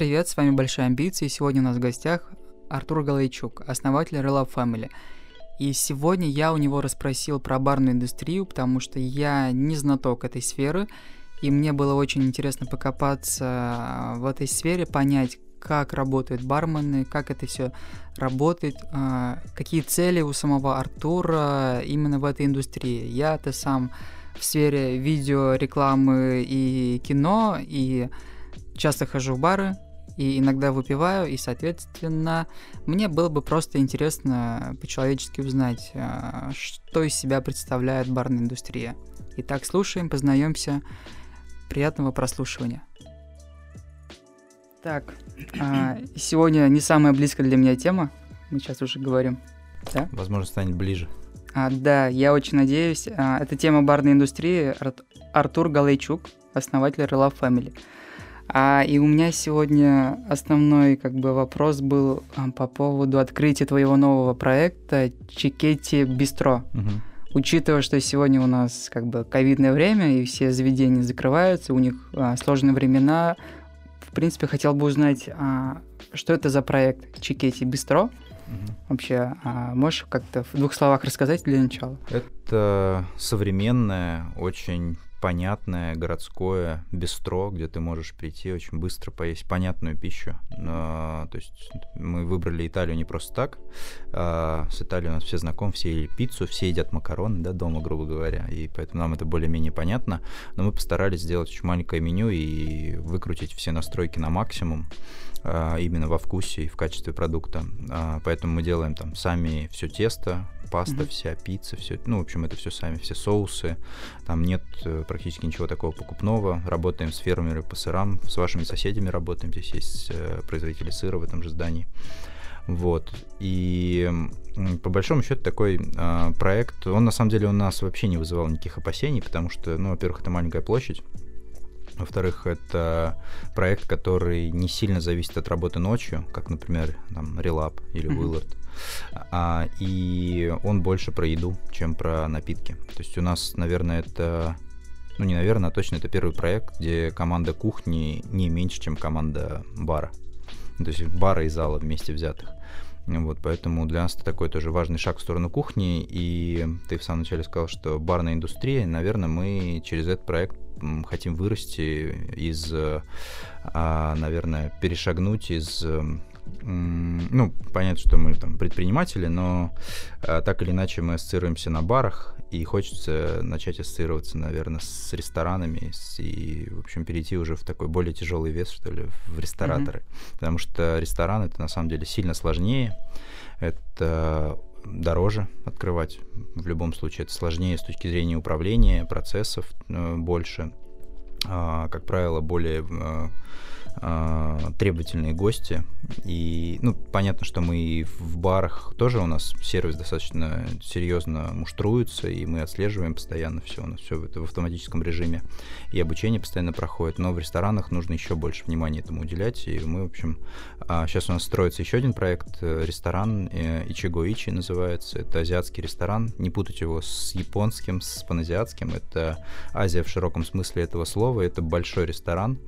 Привет, с вами Большие Амбиции. Сегодня у нас в гостях Артур Галайчук, основатель Relab Family. И сегодня я у него расспросил про барную индустрию, потому что я не знаток этой сферы, и мне было очень интересно покопаться в этой сфере, понять, как работают бармены, как это все работает, а, какие цели у самого Артура именно в этой индустрии. Я-то сам в сфере видео, рекламы и кино, и часто хожу в бары, и иногда выпиваю, и, соответственно, мне было бы просто интересно по-человечески узнать, а, что из себя представляет барная индустрия. Итак, слушаем, познаемся. Приятного прослушивания. Так, а, сегодня не самая близкая для меня тема. Мы сейчас уже говорим. Да? Возможно, станет ближе. А, да, я очень надеюсь. А, это тема барной индустрии. Ар- Артур Галайчук, основатель Relove Family. А, и у меня сегодня основной как бы вопрос был а, по поводу открытия твоего нового проекта Чикетти Бистро. Угу. Учитывая, что сегодня у нас как бы ковидное время и все заведения закрываются, у них а, сложные времена, в принципе, хотел бы узнать, а, что это за проект Чикетти Бистро? Угу. Вообще, а можешь как-то в двух словах рассказать для начала? Это современное, очень понятное городское бистро, где ты можешь прийти очень быстро поесть понятную пищу. А, то есть мы выбрали Италию не просто так. А, с Италией у нас все знакомы, все ели пиццу, все едят макароны да, дома, грубо говоря, и поэтому нам это более-менее понятно. Но мы постарались сделать очень маленькое меню и выкрутить все настройки на максимум именно во вкусе и в качестве продукта. А, поэтому мы делаем там сами все тесто, паста mm-hmm. вся, пицца, все, ну, в общем, это все сами, все соусы. Там нет э, практически ничего такого покупного. Работаем с фермерами по сырам, с вашими соседями работаем. Здесь есть э, производители сыра в этом же здании. Вот. И по большому счету такой э, проект, он на самом деле у нас вообще не вызывал никаких опасений, потому что, ну, во-первых, это маленькая площадь, во-вторых, это проект, который не сильно зависит от работы ночью, как, например, там, Relab или Willard. А, и он больше про еду, чем про напитки. То есть у нас, наверное, это ну не наверное, а точно это первый проект, где команда кухни не меньше, чем команда бара. То есть бара и зала вместе взятых. Вот, поэтому для нас это такой тоже важный шаг в сторону кухни. И ты в самом начале сказал, что барная индустрия, наверное, мы через этот проект хотим вырасти из, а, наверное, перешагнуть из ну, понятно, что мы там предприниматели, но а, так или иначе мы ассоциируемся на барах, и хочется начать ассоциироваться, наверное, с ресторанами и, в общем, перейти уже в такой более тяжелый вес, что ли, в рестораторы. Mm-hmm. Потому что ресторан это на самом деле сильно сложнее, это дороже открывать. В любом случае это сложнее с точки зрения управления, процессов э, больше. А, как правило, более э, требовательные гости. И, ну, понятно, что мы и в барах тоже у нас сервис достаточно серьезно муштруется, и мы отслеживаем постоянно все, у нас все в, в автоматическом режиме, и обучение постоянно проходит. Но в ресторанах нужно еще больше внимания этому уделять, и мы, в общем, э, сейчас у нас строится еще один проект, э, ресторан э, Ичиго Ичи называется, это азиатский ресторан, не путать его с японским, с паназиатским, это Азия в широком смысле этого слова, это большой ресторан,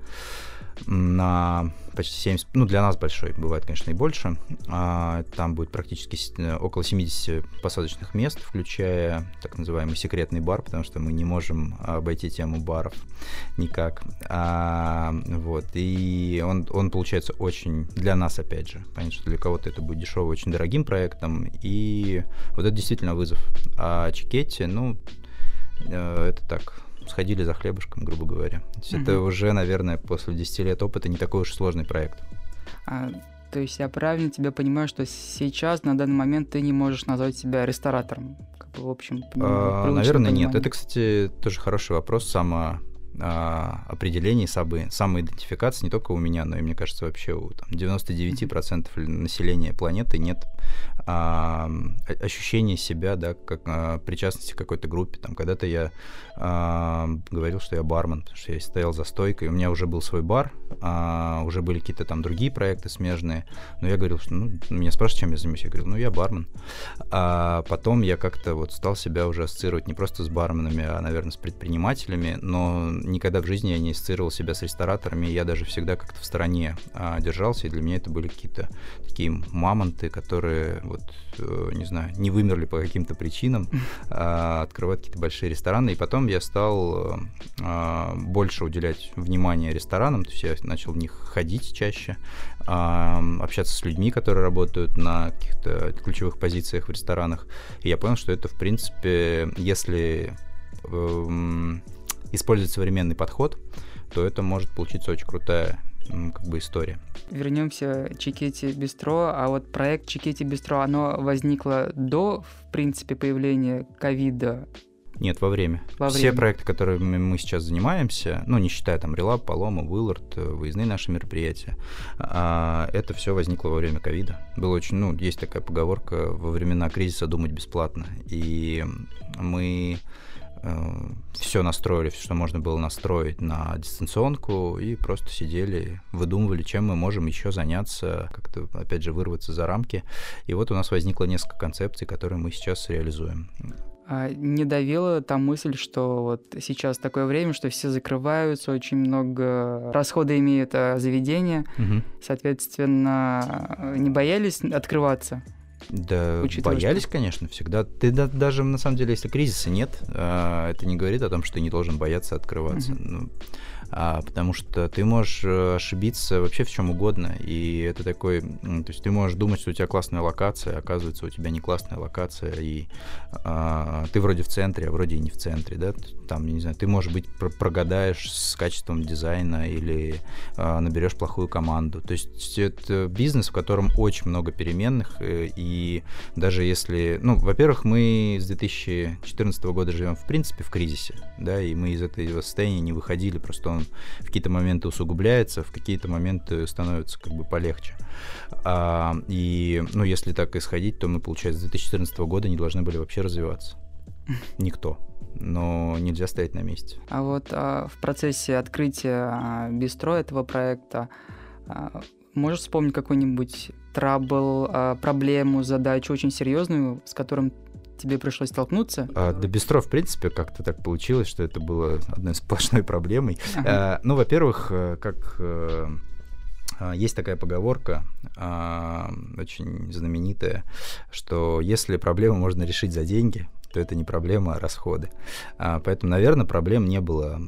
на почти 70, ну для нас большой, бывает, конечно, и больше. А, там будет практически э, около 70 посадочных мест, включая так называемый секретный бар, потому что мы не можем обойти тему баров никак. А, вот, и он, он получается очень, для нас, опять же, понятно, что для кого-то это будет дешевый, очень дорогим проектом, и вот это действительно вызов. А Чикетти, ну, э, это так, сходили за хлебушком, грубо говоря. То есть угу. это уже, наверное, после 10 лет опыта не такой уж сложный проект. А, то есть я правильно тебя понимаю, что сейчас, на данный момент, ты не можешь назвать себя ресторатором? Как бы, в общем, а, наверное, понимание. нет. Это, кстати, тоже хороший вопрос. Само а, определений, самой, самоидентификации не только у меня, но и, мне кажется, вообще у там, 99% населения планеты нет а, ощущения себя, да, как а, причастности к какой-то группе. Там когда-то я а, говорил, что я бармен, потому что я стоял за стойкой, у меня уже был свой бар, а, уже были какие-то там другие проекты смежные, но я говорил, что, ну, меня спрашивают, чем я занимаюсь, я говорил, ну, я бармен. А потом я как-то вот стал себя уже ассоциировать не просто с барменами, а, наверное, с предпринимателями, но никогда в жизни я не ассоциировал себя с рестораторами, я даже всегда как-то в стороне а, держался, и для меня это были какие-то такие мамонты, которые, вот, э, не знаю, не вымерли по каким-то причинам, а, открывают какие-то большие рестораны, и потом я стал а, больше уделять внимание ресторанам, то есть я начал в них ходить чаще, а, общаться с людьми, которые работают на каких-то ключевых позициях в ресторанах, и я понял, что это, в принципе, если эм, использовать современный подход, то это может получиться очень крутая как бы история. Вернемся к Чикете Бистро, а вот проект Чикете Бистро, оно возникло до, в принципе, появления ковида нет, во время. Во Все время. проекты, которыми мы сейчас занимаемся, ну, не считая там Релаб, Палома, Уиллард, э, выездные наши мероприятия, а, это все возникло во время ковида. Было очень, ну, есть такая поговорка, во времена кризиса думать бесплатно. И мы все настроили, все, что можно было настроить на дистанционку, и просто сидели, выдумывали, чем мы можем еще заняться, как-то, опять же, вырваться за рамки. И вот у нас возникло несколько концепций, которые мы сейчас реализуем. А не давила та мысль, что вот сейчас такое время, что все закрываются, очень много расхода имеют а, заведения, Угу. соответственно, не боялись открываться? Да, Учитывая, боялись, конечно, всегда. Ты да- даже на самом деле, если кризиса нет, а, это не говорит о том, что ты не должен бояться открываться. Мгм. Ну, а, потому что ты можешь э, ошибиться вообще в чем угодно, и это такой, то есть ты можешь думать, что у тебя классная локация, а оказывается у тебя не классная локация, и а, ты вроде в центре, а вроде и не в центре, да, там, не знаю, ты, может быть, про- прогадаешь с качеством дизайна или а, наберешь плохую команду. То есть это бизнес, в котором очень много переменных, э, и даже если, ну, во-первых, мы с 2014 года живем в принципе в кризисе, да, и мы из этого состояния не выходили, просто он в какие-то моменты усугубляется, в какие-то моменты становится как бы полегче. А, и, ну, если так исходить, то мы, получается, с 2014 года не должны были вообще развиваться. Никто. Но нельзя стоять на месте. А вот а, в процессе открытия а, бистро этого проекта а, можешь вспомнить какой-нибудь трабл, а, проблему, задачу очень серьезную, с которым тебе пришлось столкнуться? А, до бистро, в принципе, как-то так получилось, что это было одной сплошной проблемой. Ага. А, ну, во-первых, э, как э, а, есть такая поговорка, а, очень знаменитая, что если проблему можно решить за деньги, то это не проблема, а расходы. А, поэтому, наверное, проблем не было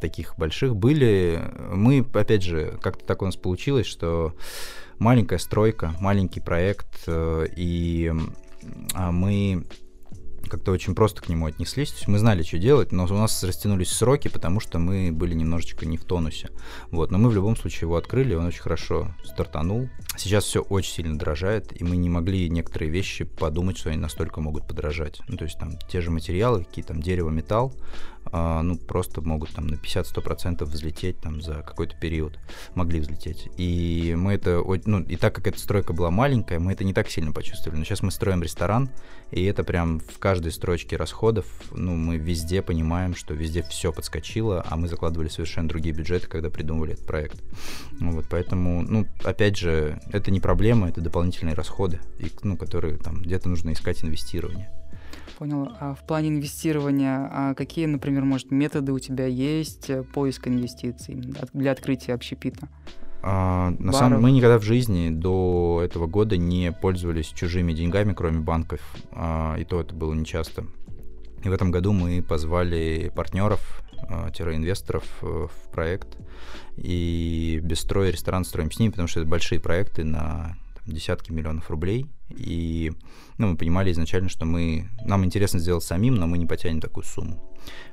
таких больших. Были, мы, опять же, как-то так у нас получилось, что маленькая стройка, маленький проект, и мы как-то очень просто к нему отнеслись. То есть мы знали, что делать, но у нас растянулись сроки, потому что мы были немножечко не в тонусе. Вот, но мы в любом случае его открыли, он очень хорошо стартанул. Сейчас все очень сильно дорожает, и мы не могли некоторые вещи подумать, что они настолько могут подорожать. Ну, то есть там те же материалы, какие там дерево, металл, а, ну, просто могут там на 50-100% взлететь там за какой-то период, могли взлететь. И мы это, ну, и так как эта стройка была маленькая, мы это не так сильно почувствовали. Но сейчас мы строим ресторан, и это прям в каждой строчке расходов, ну, мы везде понимаем, что везде все подскочило, а мы закладывали совершенно другие бюджеты, когда придумывали этот проект. Ну, Вот, поэтому, ну, опять же, это не проблема, это дополнительные расходы, и, ну, которые там где-то нужно искать инвестирование. Понял. А в плане инвестирования, а какие, например, может, методы у тебя есть э, поиска инвестиций для открытия общепита? А, на самом мы никогда в жизни до этого года не пользовались чужими деньгами, кроме банков, а, и то это было нечасто. И в этом году мы позвали партнеров, а, инвесторов в проект, и без строя ресторан строим с ними, потому что это большие проекты на там, десятки миллионов рублей, и ну, мы понимали изначально, что мы, нам интересно сделать самим, но мы не потянем такую сумму.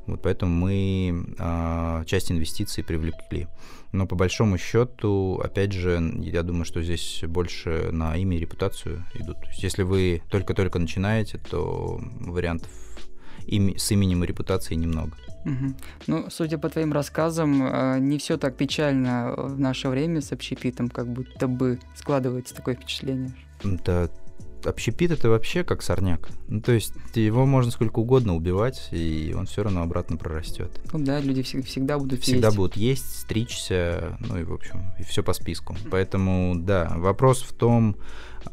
Вот поэтому мы а, часть инвестиций привлекли. Но по большому счету, опять же, я думаю, что здесь больше на имя и репутацию идут. То есть, если вы только-только начинаете, то вариантов ими- с именем и репутацией немного. Ну, судя по твоим рассказам, э, не все так печально в наше время с общепитом, как будто бы складывается такое впечатление. Да, общепит это вообще как сорняк. Ну, то есть его можно сколько угодно убивать, и он все равно обратно прорастет. Ну да, люди всег- всегда будут Всегда есть. будут есть, стричься, ну и в общем, и все по списку. Поэтому, да, вопрос в том,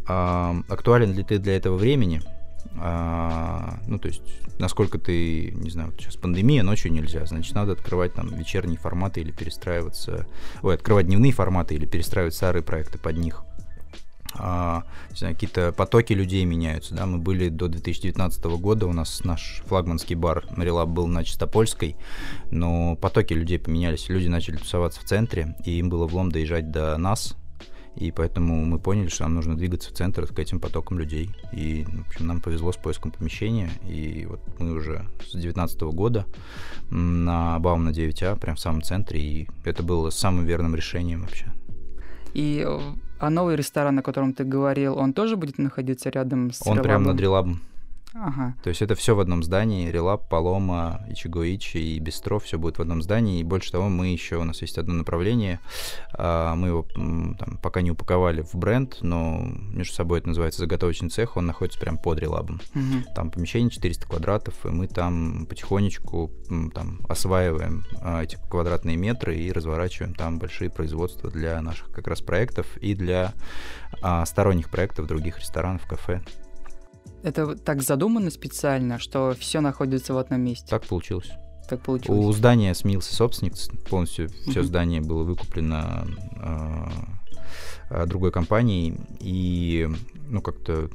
а, актуален ли ты для этого времени, А, ну, то есть, насколько ты, не знаю, вот сейчас пандемия, ночью нельзя, значит, надо открывать там вечерние форматы или перестраиваться, ой, открывать дневные форматы или перестраивать старые проекты под них. А, какие-то потоки людей меняются, да, мы были до 2019 года, у нас наш флагманский бар Марилаб был на Чистопольской, но потоки людей поменялись, люди начали тусоваться в центре, и им было влом доезжать до нас, и поэтому мы поняли, что нам нужно двигаться в центр к этим потокам людей. И в общем, нам повезло с поиском помещения. И вот мы уже с 2019 года на Баум на 9А, прям в самом центре. И это было самым верным решением вообще. И а новый ресторан, о котором ты говорил, он тоже будет находиться рядом с Он прямо над Релабом. Ага. То есть это все в одном здании, Релаб, Палома, Ичигоичи и Бистро, все будет в одном здании. И больше того, мы еще, у нас есть одно направление, а, мы его там, пока не упаковали в бренд, но между собой это называется заготовочный цех, он находится прямо под Релабом. Угу. Там помещение 400 квадратов, и мы там потихонечку там, осваиваем а, эти квадратные метры и разворачиваем там большие производства для наших как раз проектов и для а, сторонних проектов других ресторанов, кафе. Это так задумано специально, что все находится в одном месте. Так получилось. Так получилось. У здания сменился собственник, полностью все mm-hmm. здание было выкуплено э, другой компанией, и ну как-то,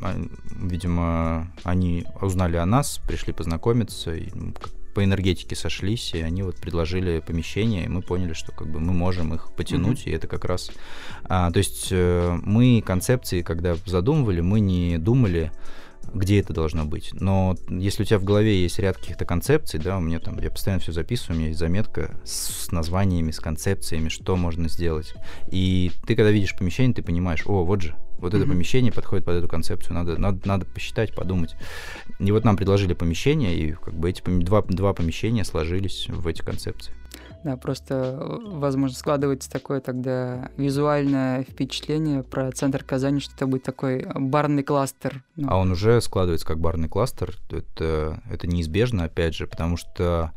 а, видимо, они узнали о нас, пришли познакомиться, и, ну, по энергетике сошлись, и они вот предложили помещение, и мы поняли, что как бы мы можем их потянуть, mm-hmm. и это как раз... А, то есть э, мы концепции, когда задумывали, мы не думали, где это должно быть. Но если у тебя в голове есть ряд каких-то концепций, да, у меня там, я постоянно все записываю, у меня есть заметка с названиями, с концепциями, что можно сделать. И ты, когда видишь помещение, ты понимаешь, о, вот же, вот mm-hmm. это помещение подходит под эту концепцию, надо, надо, надо посчитать, подумать. И вот нам предложили помещение, и как бы эти два, два помещения сложились в эти концепции. Да, просто, э, возможно, складывается такое тогда визуальное впечатление про центр Казани, что это будет такой барный кластер. Ну. А он уже складывается как барный кластер. Это, это неизбежно, опять же, потому что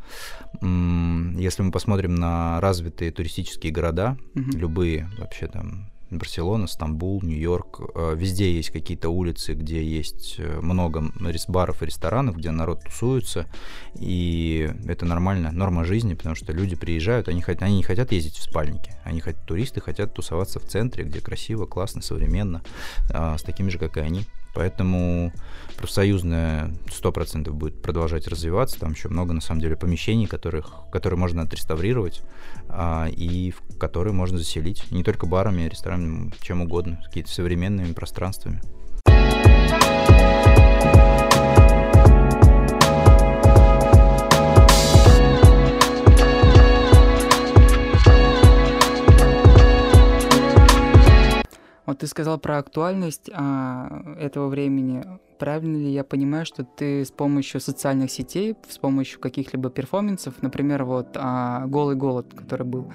если мы посмотрим на развитые туристические города, угу. любые вообще там Барселона, Стамбул, Нью-Йорк. Э, везде есть какие-то улицы, где есть э, много баров и ресторанов, где народ тусуется. И это нормально, норма жизни, потому что люди приезжают, они, хотят, они не хотят ездить в спальнике. Они хотят, туристы хотят тусоваться в центре, где красиво, классно, современно, а, с такими же, как и они. Поэтому профсоюзная 100% будет продолжать развиваться. Там еще много, на самом деле, помещений, которых, которые можно отреставрировать а, и в которые можно заселить. Не только барами, ресторанами, чем угодно, какими-то современными пространствами. Вот ты сказал про актуальность а, этого времени. Правильно ли я понимаю, что ты с помощью социальных сетей, с помощью каких-либо перформансов, например, вот а, «Голый голод», который был,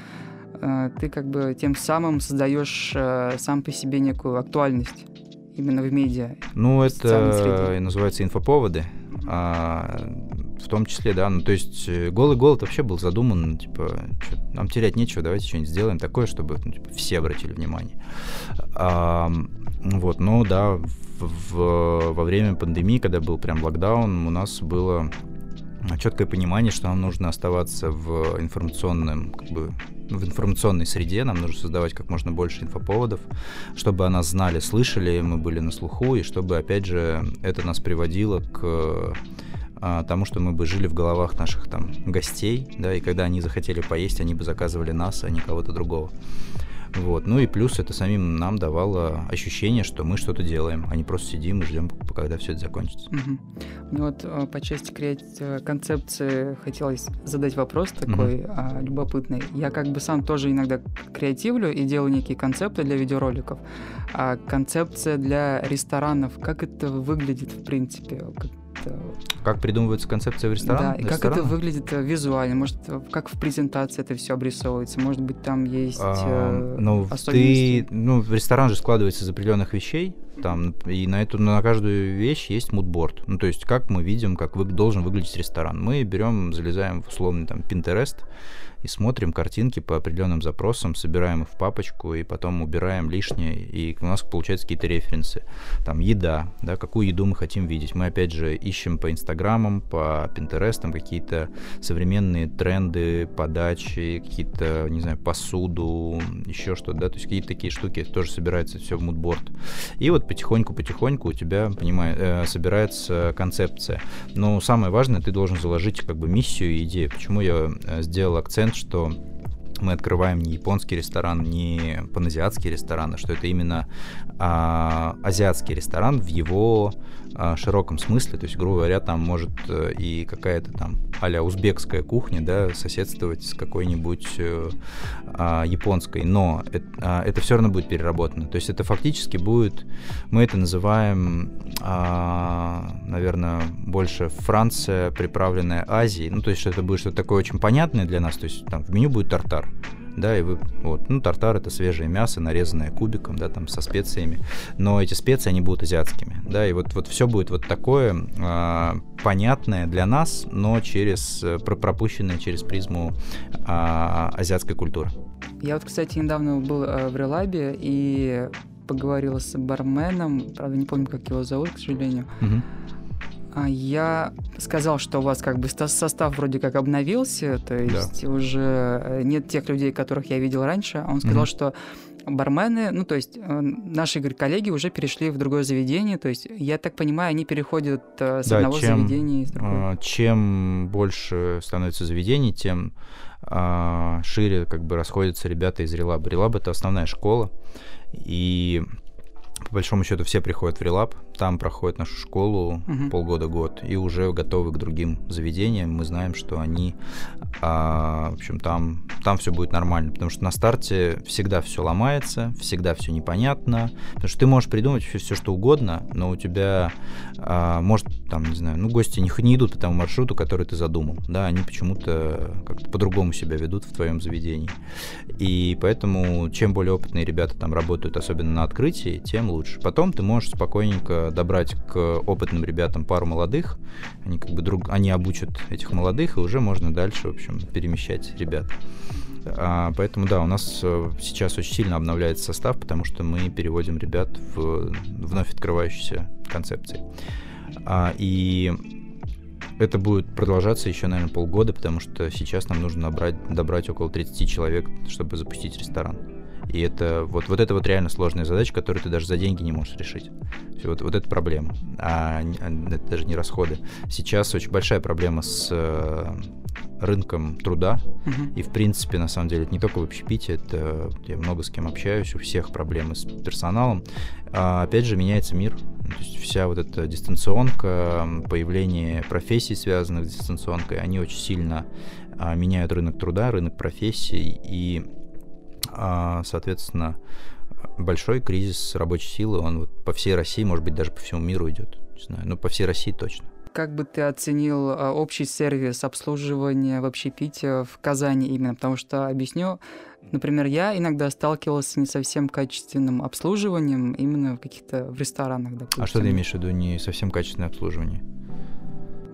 а, ты как бы тем самым создаешь а, сам по себе некую актуальность именно в медиа? Ну, это называется инфоповоды. А, в том числе, да, ну то есть э, голый голод вообще был задуман, типа, нам терять нечего, давайте что-нибудь сделаем такое, чтобы ну, типа, все обратили внимание. А, вот, ну да, в, в, во время пандемии, когда был прям локдаун, у нас было четкое понимание, что нам нужно оставаться в информационном, как бы, в информационной среде, нам нужно создавать как можно больше инфоповодов, чтобы о нас знали, слышали, мы были на слуху, и чтобы, опять же, это нас приводило к а, тому, что мы бы жили в головах наших там гостей, да, и когда они захотели поесть, они бы заказывали нас, а не кого-то другого. Вот. Ну и плюс это самим нам давало ощущение, что мы что-то делаем, а не просто сидим и ждем, когда все это закончится. Угу. Мне вот э, по части креатива концепции хотелось задать вопрос такой угу. а, любопытный. Я как бы сам тоже иногда креативлю и делаю некие концепты для видеороликов. А концепция для ресторанов, как это выглядит в принципе? Как это... Как придумывается концепция в ресторане? Да, и как это выглядит э, визуально? Может, э, как в презентации это все обрисовывается? Может быть, там есть а, ну, особенности? Ты, ну, ресторан же складывается из определенных вещей, Там, и на эту, на каждую вещь есть мудборд. Ну, то есть, как мы видим, как вы, должен выглядеть ресторан. Мы берем, залезаем в условный там Pinterest, и смотрим картинки по определенным запросам, собираем их в папочку и потом убираем лишнее, и у нас получаются какие-то референсы. Там еда, да, какую еду мы хотим видеть. Мы опять же ищем по инстаграмам, по пинтерестам какие-то современные тренды подачи, какие-то, не знаю, посуду, еще что-то, да, то есть какие-то такие штуки тоже собирается все в мудборд. И вот потихоньку-потихоньку у тебя, понимаешь, э, собирается концепция. Но самое важное, ты должен заложить как бы миссию и идею. Почему я э, сделал акцент момент, что мы открываем не японский ресторан, не паназиатский ресторан, а что это именно а, азиатский ресторан в его широком смысле. То есть, грубо говоря, там может э, и какая-то там а узбекская кухня, да, соседствовать с какой-нибудь э, а, японской. Но это, а, это все равно будет переработано. То есть это фактически будет, мы это называем, а, наверное, больше Франция, приправленная Азией. Ну, то есть это будет что-то такое очень понятное для нас. То есть там в меню будет тартар да, и вы, вот, ну, тартар это свежее мясо, нарезанное кубиком, да, там, со специями, но эти специи, они будут азиатскими, да, и вот, вот все будет вот такое э, понятное для нас, но через, э, пропущенное через призму э, азиатской культуры. Я вот, кстати, недавно был э, в Релабе и поговорил с барменом, правда, не помню, как его зовут, к сожалению, угу а, я сказал, что у вас как бы состав вроде как обновился, то есть да. уже э, нет тех людей, которых я видел раньше. А он сказал, mm-hmm. что бармены, ну то есть э, наши говорит, коллеги уже перешли в другое заведение, то есть я так понимаю, они переходят э, с да, одного чем, заведения в другое. Чем больше становится заведений, тем а, шире как бы расходятся ребята из Релаба. Релаб это основная школа, и по большому счету все приходят в Релаб, там проходят нашу школу угу. полгода-год и уже готовы к другим заведениям. Мы знаем, что они, а, в общем, там, там все будет нормально, потому что на старте всегда все ломается, всегда все непонятно, потому что ты можешь придумать все, все что угодно, но у тебя а, может, там, не знаю, ну, гости не, не идут по тому маршруту, который ты задумал, да, они почему-то как-то по-другому себя ведут в твоем заведении. И поэтому, чем более опытные ребята там работают, особенно на открытии, тем лучше. Потом ты можешь спокойненько добрать к опытным ребятам пару молодых, они как бы друг, они обучат этих молодых, и уже можно дальше, в общем, перемещать ребят. А, поэтому, да, у нас э, сейчас очень сильно обновляется состав, потому что мы переводим ребят в вновь открывающиеся концепции. А, и это будет продолжаться еще, наверное, полгода, потому что сейчас нам нужно набрать, добрать около 30 человек, чтобы запустить ресторан. И это вот, вот это вот реально сложная задача, которую ты даже за деньги не можешь решить. Вот, вот это проблема, а, а это даже не расходы. Сейчас очень большая проблема с э, рынком труда. Uh-huh. И, в принципе, на самом деле, это не только в общепите, это я много с кем общаюсь, у всех проблемы с персоналом. А, опять же, меняется мир. То есть вся вот эта дистанционка, появление профессий, связанных с дистанционкой, они очень сильно а, меняют рынок труда, рынок профессий. И соответственно, большой кризис рабочей силы, он вот по всей России, может быть, даже по всему миру идет. Не знаю, но по всей России точно. Как бы ты оценил а, общий сервис обслуживания в общепите в Казани именно? Потому что, объясню, например, я иногда сталкивался с не совсем качественным обслуживанием именно в каких-то в ресторанах, допустим. А что ты имеешь в виду не совсем качественное обслуживание?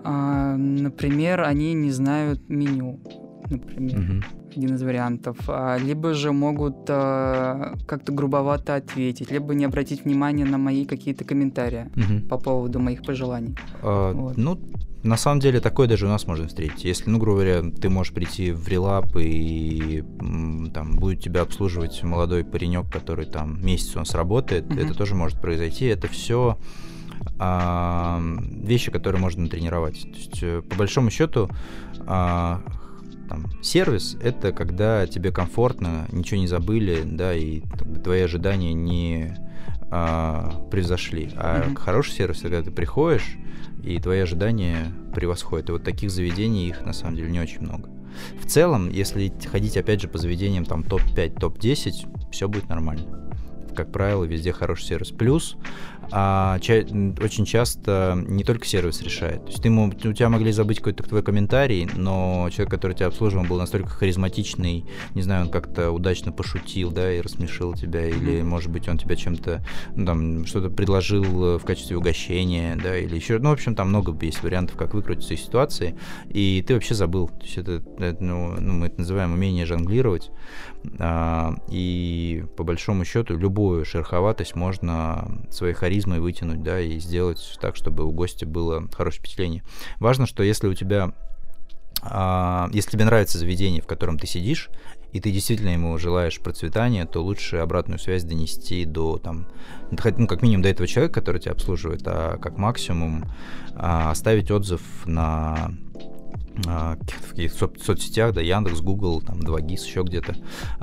А, например, они не знают меню например, угу. один из вариантов. А, либо же могут а, как-то грубовато ответить, либо не обратить внимание на мои какие-то комментарии угу. по поводу моих пожеланий. А, вот. Ну, на самом деле такое даже у нас можно встретить. Если, ну, грубо говоря, ты можешь прийти в релап и там будет тебя обслуживать молодой паренек, который там месяц он сработает, mm это тоже может произойти. Это все а, вещи, которые можно тренировать. То есть, э, по большому счету, а, там, сервис — это когда тебе комфортно, ничего не забыли, да, и твои ожидания не а, превзошли. А mm-hmm. хороший сервис — когда ты приходишь, и твои ожидания превосходят. И вот таких заведений их, на самом деле, не очень много. В целом, если ходить, опять же, по заведениям там топ-5, топ-10, все будет нормально. Как правило, везде хороший сервис. Плюс а ча- очень часто не только сервис решает. То есть ты, у тебя могли забыть какой-то твой комментарий, но человек, который тебя обслуживал, был настолько харизматичный, не знаю, он как-то удачно пошутил, да, и рассмешил тебя, или, может быть, он тебя чем-то, ну, там, что-то предложил в качестве угощения, да, или еще, ну, в общем, там много есть вариантов, как выкрутиться из ситуации, и ты вообще забыл. То есть это, это ну, ну, мы это называем умение жонглировать, и по большому счету любую шероховатость можно своей харизмой вытянуть, да, и сделать так, чтобы у гостя было хорошее впечатление. Важно, что если у тебя а, если тебе нравится заведение, в котором ты сидишь, и ты действительно ему желаешь процветания, то лучше обратную связь донести до там, ну, как минимум до этого человека, который тебя обслуживает, а как максимум а, оставить отзыв на а, в каких-то со- соцсетях, да, Яндекс, Google, там, 2GIS, еще где-то,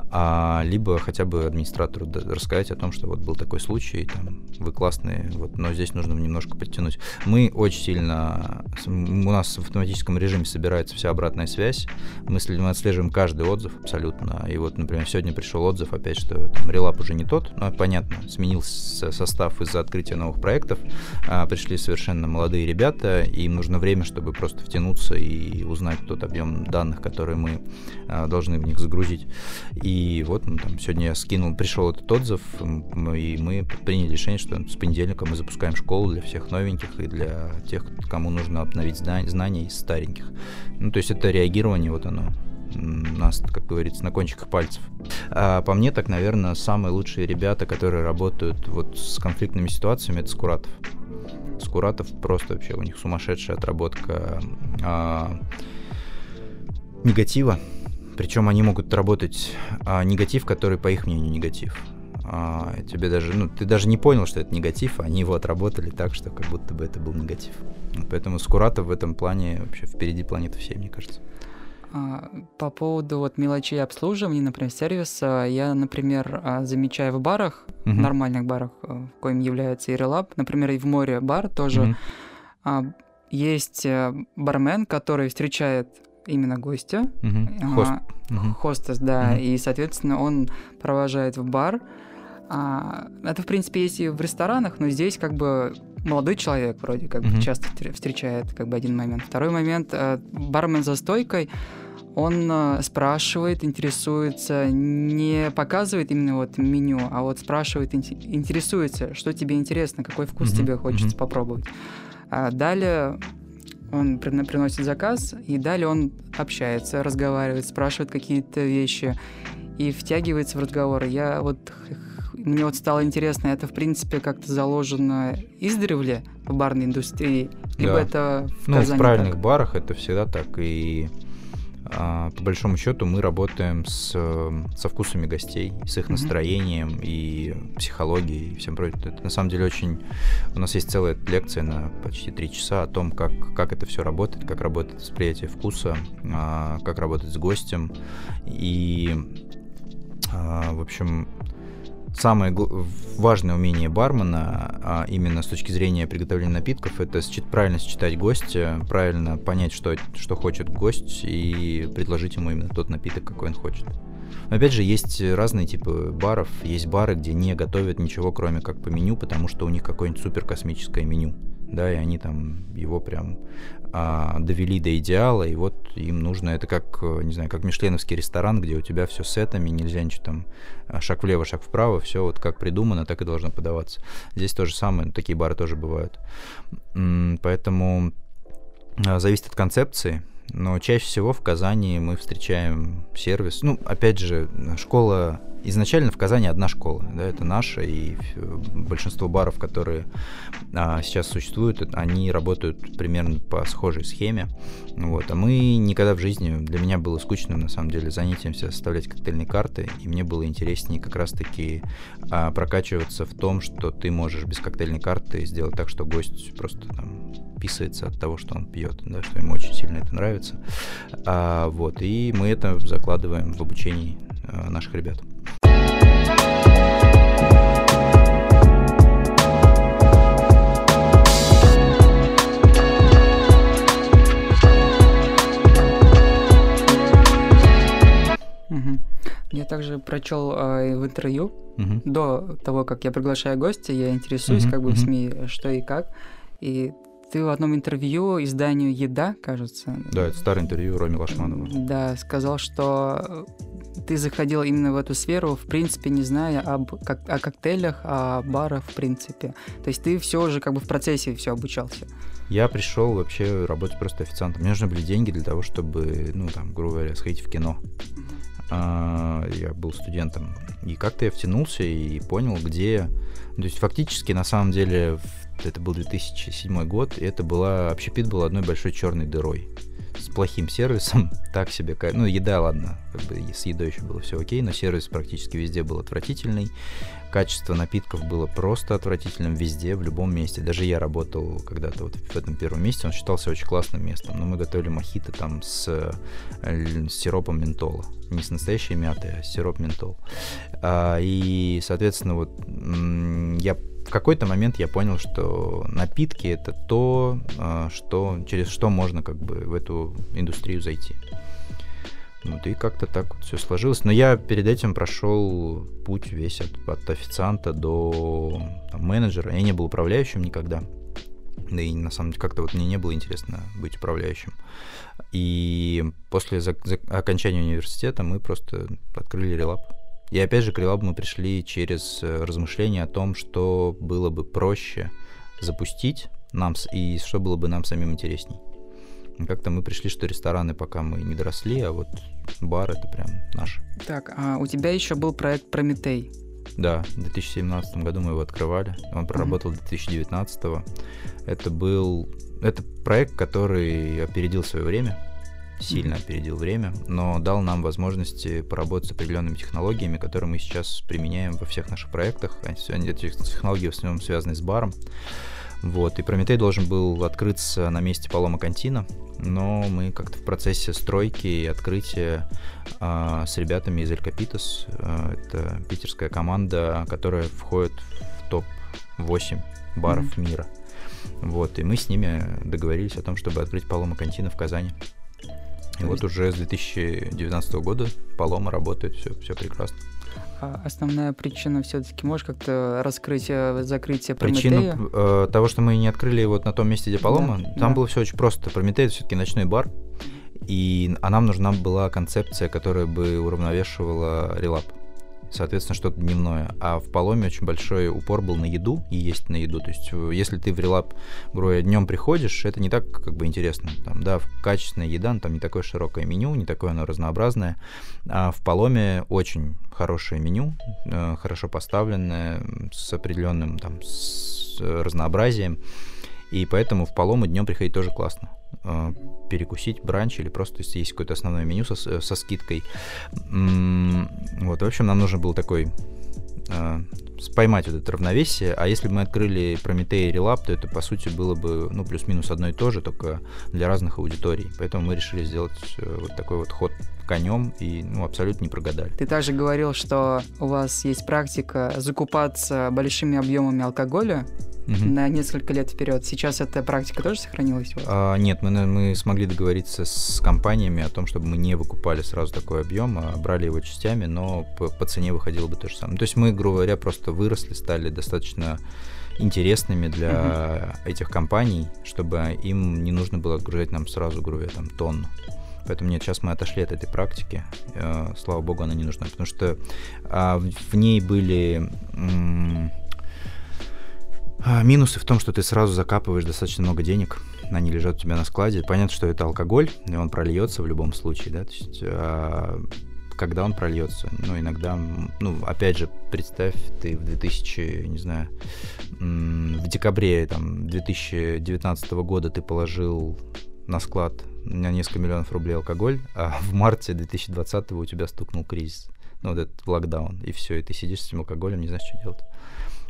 а, либо хотя бы администратору рассказать о том, что вот был такой случай, там, вы классные, вот, но здесь нужно немножко подтянуть. Мы очень сильно, у нас в автоматическом режиме собирается вся обратная связь, мы, мы отслеживаем каждый отзыв абсолютно, и вот, например, сегодня пришел отзыв опять, что там релап уже не тот, ну, понятно, сменился состав из-за открытия новых проектов, а, пришли совершенно молодые ребята, им нужно время, чтобы просто втянуться и узнать тот объем данных, которые мы а, должны в них загрузить. И вот ну, там, сегодня я скинул, пришел этот отзыв, и мы приняли решение, что с понедельника мы запускаем школу для всех новеньких и для тех, кому нужно обновить знания из стареньких. Ну, то есть это реагирование, вот оно нас, как говорится, на кончиках пальцев. А по мне, так, наверное, самые лучшие ребята, которые работают вот с конфликтными ситуациями, это Скуратов. Скуратов просто вообще у них сумасшедшая отработка а, негатива. Причем они могут работать а, негатив, который, по их мнению, негатив. А, тебе даже, ну, ты даже не понял, что это негатив, а они его отработали так, что как будто бы это был негатив. Поэтому Скуратов в этом плане вообще впереди планеты всей, мне кажется. А, по поводу вот мелочей обслуживания, например, сервиса, я, например, а, замечаю в барах, uh-huh. нормальных барах, э, в коим является Ирелаб, например, и в море бар тоже uh-huh. есть э, бармен, который встречает именно гостя, uh-huh. Хост. хостес, да, и, соответственно, он провожает в бар. Это, в принципе, есть и в ресторанах, но здесь как бы молодой человек вроде как uh-huh. часто встречает как бы один момент. Второй момент, э, бармен за стойкой, он э, спрашивает, интересуется, не показывает именно вот меню, а вот спрашивает, интересуется, что тебе интересно, какой вкус тебе хочется попробовать. А далее он приносит заказ, и далее он общается, разговаривает, спрашивает какие-то вещи и втягивается в разговор. Я вот мне вот стало интересно, это в принципе как-то заложено издревле в барной индустрии, либо да. это в Ну, в правильных так? барах это всегда так, и по большому счету мы работаем с, со вкусами гостей, с их настроением mm-hmm. и психологией и всем прочим. Это на самом деле очень... У нас есть целая лекция на почти три часа о том, как, как это все работает, как работает восприятие вкуса, а, как работать с гостем. И, а, в общем, самое важное умение бармена, а именно с точки зрения приготовления напитков, это правильно считать гостя, правильно понять, что, что хочет гость, и предложить ему именно тот напиток, какой он хочет. Но опять же, есть разные типы баров. Есть бары, где не готовят ничего, кроме как по меню, потому что у них какое-нибудь супер космическое меню да, и они там его прям а, довели до идеала, и вот им нужно, это как, не знаю, как мишленовский ресторан, где у тебя все сетами, нельзя ничего там, а, шаг влево, шаг вправо, все вот как придумано, так и должно подаваться. Здесь то же самое, такие бары тоже бывают. Поэтому а, зависит от концепции, но чаще всего в Казани мы встречаем сервис. Ну, опять же, школа... Изначально в Казани одна школа, да, это наша, и большинство баров, которые а, сейчас существуют, они работают примерно по схожей схеме. Вот. А мы никогда в жизни, для меня было скучным, на самом деле, занятием составлять коктейльные карты, и мне было интереснее как раз-таки а, прокачиваться в том, что ты можешь без коктейльной карты сделать так, что гость просто там писается от того, что он пьет, да, что ему очень сильно это нравится. А, вот, и мы это закладываем в обучении а, наших ребят. Я также прочел э, в интервью угу. до того, как я приглашаю гостя, я интересуюсь угу, как бы угу. в СМИ, что и как. И ты в одном интервью изданию «Еда», кажется... Да, это старое интервью Роме Лашманова. Да, сказал, что ты заходил именно в эту сферу, в принципе, не зная об, как, о коктейлях, о барах, в принципе. То есть ты все уже как бы в процессе все обучался. Я пришел вообще работать просто официантом. Мне нужны были деньги для того, чтобы, ну, там, грубо говоря, сходить в кино. А, я был студентом. И как-то я втянулся и понял, где... То есть фактически, на самом деле, это был 2007 год, и это была... Общепит был одной большой черной дырой с плохим сервисом, так себе, ну, еда, ладно, как бы с едой еще было все окей, но сервис практически везде был отвратительный, качество напитков было просто отвратительным везде, в любом месте, даже я работал когда-то вот в этом первом месте, он считался очень классным местом, но мы готовили мохито там с, с сиропом ментола, не с настоящей мятой, а сироп ментол, а, и, соответственно, вот я в какой-то момент я понял, что напитки это то, а, что, через что можно как бы в эту индустрию зайти. Вот, и как-то так вот все сложилось. Но я перед этим прошел путь весь от, от официанта до там, менеджера. Я не был управляющим никогда. Да и на самом деле как-то вот мне не было интересно быть управляющим. И после за- за- окончания университета мы просто открыли релап. И опять же, к Релабу мы пришли через э, размышления о том, что было бы проще запустить нам и что было бы нам самим интересней. Как-то мы пришли, что рестораны пока мы не доросли, а вот бар это прям наш. Так, а у тебя еще был проект Прометей. Да, в 2017 году мы его открывали. Он проработал mm-hmm. 2019. Это был это проект, который опередил свое время сильно опередил время, но дал нам возможности поработать с определенными технологиями, которые мы сейчас применяем во всех наших проектах. Они, эти технологии в основном связаны с баром. Вот, и Прометей должен был открыться на месте Палома Кантина, но мы как-то в процессе стройки и открытия а, с ребятами из Эль Капитас, а, это питерская команда, которая входит в топ-8 баров mm-hmm. мира. Вот, и мы с ними договорились о том, чтобы открыть Палома Кантина в Казани. И вот уже с 2019 года Палома работает, все, все прекрасно. А основная причина все-таки можешь как-то раскрыть э, закрытие Прометея? Причину э, того, что мы не открыли вот на том месте, где Палома, да, там да. было все очень просто. Прометей это все-таки ночной бар, и а нам нужна была концепция, которая бы уравновешивала релап соответственно, что-то дневное. А в Паломе очень большой упор был на еду и есть на еду. То есть, э, если ты в релап, грубо днем приходишь, это не так как бы интересно. Там, да, качественная еда, но там не такое широкое меню, не такое оно разнообразное. А в Паломе очень хорошее меню, э, хорошо поставленное, с определенным там с разнообразием. И поэтому в Палому днем приходить тоже классно. Э, перекусить бранч или просто есть какое-то основное меню со, со скидкой. Вот, в общем, нам нужен был такой э, поймать вот это равновесие, а если бы мы открыли Прометей и Релап, то это, по сути, было бы, ну, плюс-минус одно и то же, только для разных аудиторий. Поэтому мы решили сделать э, вот такой вот ход конем и, ну, абсолютно не прогадали. Ты также говорил, что у вас есть практика закупаться большими объемами алкоголя угу. на несколько лет вперед. Сейчас эта практика тоже сохранилась? А, нет, мы, мы смогли договориться с компаниями о том, чтобы мы не выкупали сразу такой объем, а брали его частями, но по, по цене выходило бы то же самое. То есть мы, грубо говоря, просто выросли, стали достаточно интересными для uh этих компаний, чтобы им не нужно было отгружать нам сразу, грубо говоря, там тонну. Поэтому нет, сейчас мы отошли от этой практики. Э, слава богу, она не нужна, потому что э, в ней были а, минусы в том, что ты сразу закапываешь достаточно много денег, они лежат у тебя на складе. Понятно, что это алкоголь, и он прольется в любом случае, да, то есть а, когда он прольется. Ну, иногда, ну, опять же, представь, ты в 2000, не знаю, в декабре там 2019 года ты положил на склад на несколько миллионов рублей алкоголь, а в марте 2020 у тебя стукнул кризис, ну, вот этот локдаун, и все, и ты сидишь с этим алкоголем, не знаешь, что делать.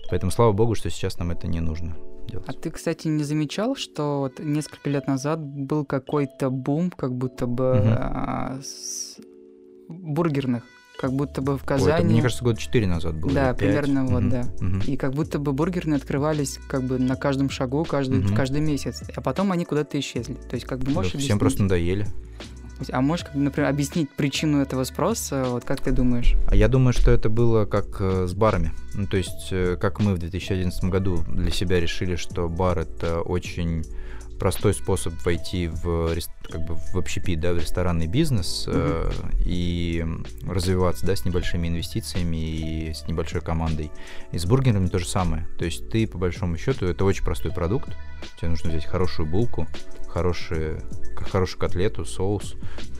Поэтому слава богу, что сейчас нам это не нужно делать. А ты, кстати, не замечал, что вот несколько лет назад был какой-то бум, как будто бы угу. с бургерных как будто бы в Казани... Ой, это, мне кажется, год 4 назад было. Да, примерно угу, вот, да. Угу. И как будто бы бургерные открывались как бы на каждом шагу, каждый, угу. каждый месяц. А потом они куда-то исчезли. То есть как бы можешь да, Всем просто надоели. А можешь, например, объяснить причину этого спроса? Вот как ты думаешь? А я думаю, что это было как э, с барами. Ну, то есть, э, как мы в 2011 году для себя решили, что бар это очень простой способ войти в как бы в общепит, да, в ресторанный бизнес mm-hmm. э, и развиваться, да, с небольшими инвестициями и с небольшой командой. И с бургерами то же самое. То есть ты по большому счету это очень простой продукт. Тебе нужно взять хорошую булку, хорошие, хорошую котлету, соус,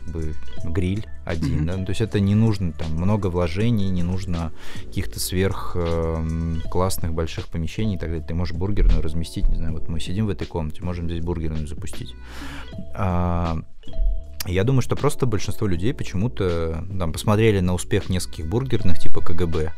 бы гриль один. Mm-hmm. Да? Ну, то есть это не нужно там много вложений, не нужно каких-то сверх э, классных больших помещений и так далее. Ты можешь бургерную разместить, не знаю, вот мы сидим в этой комнате, можем здесь бургерную запустить. А, я думаю, что просто большинство людей почему-то там посмотрели на успех нескольких бургерных типа КГБ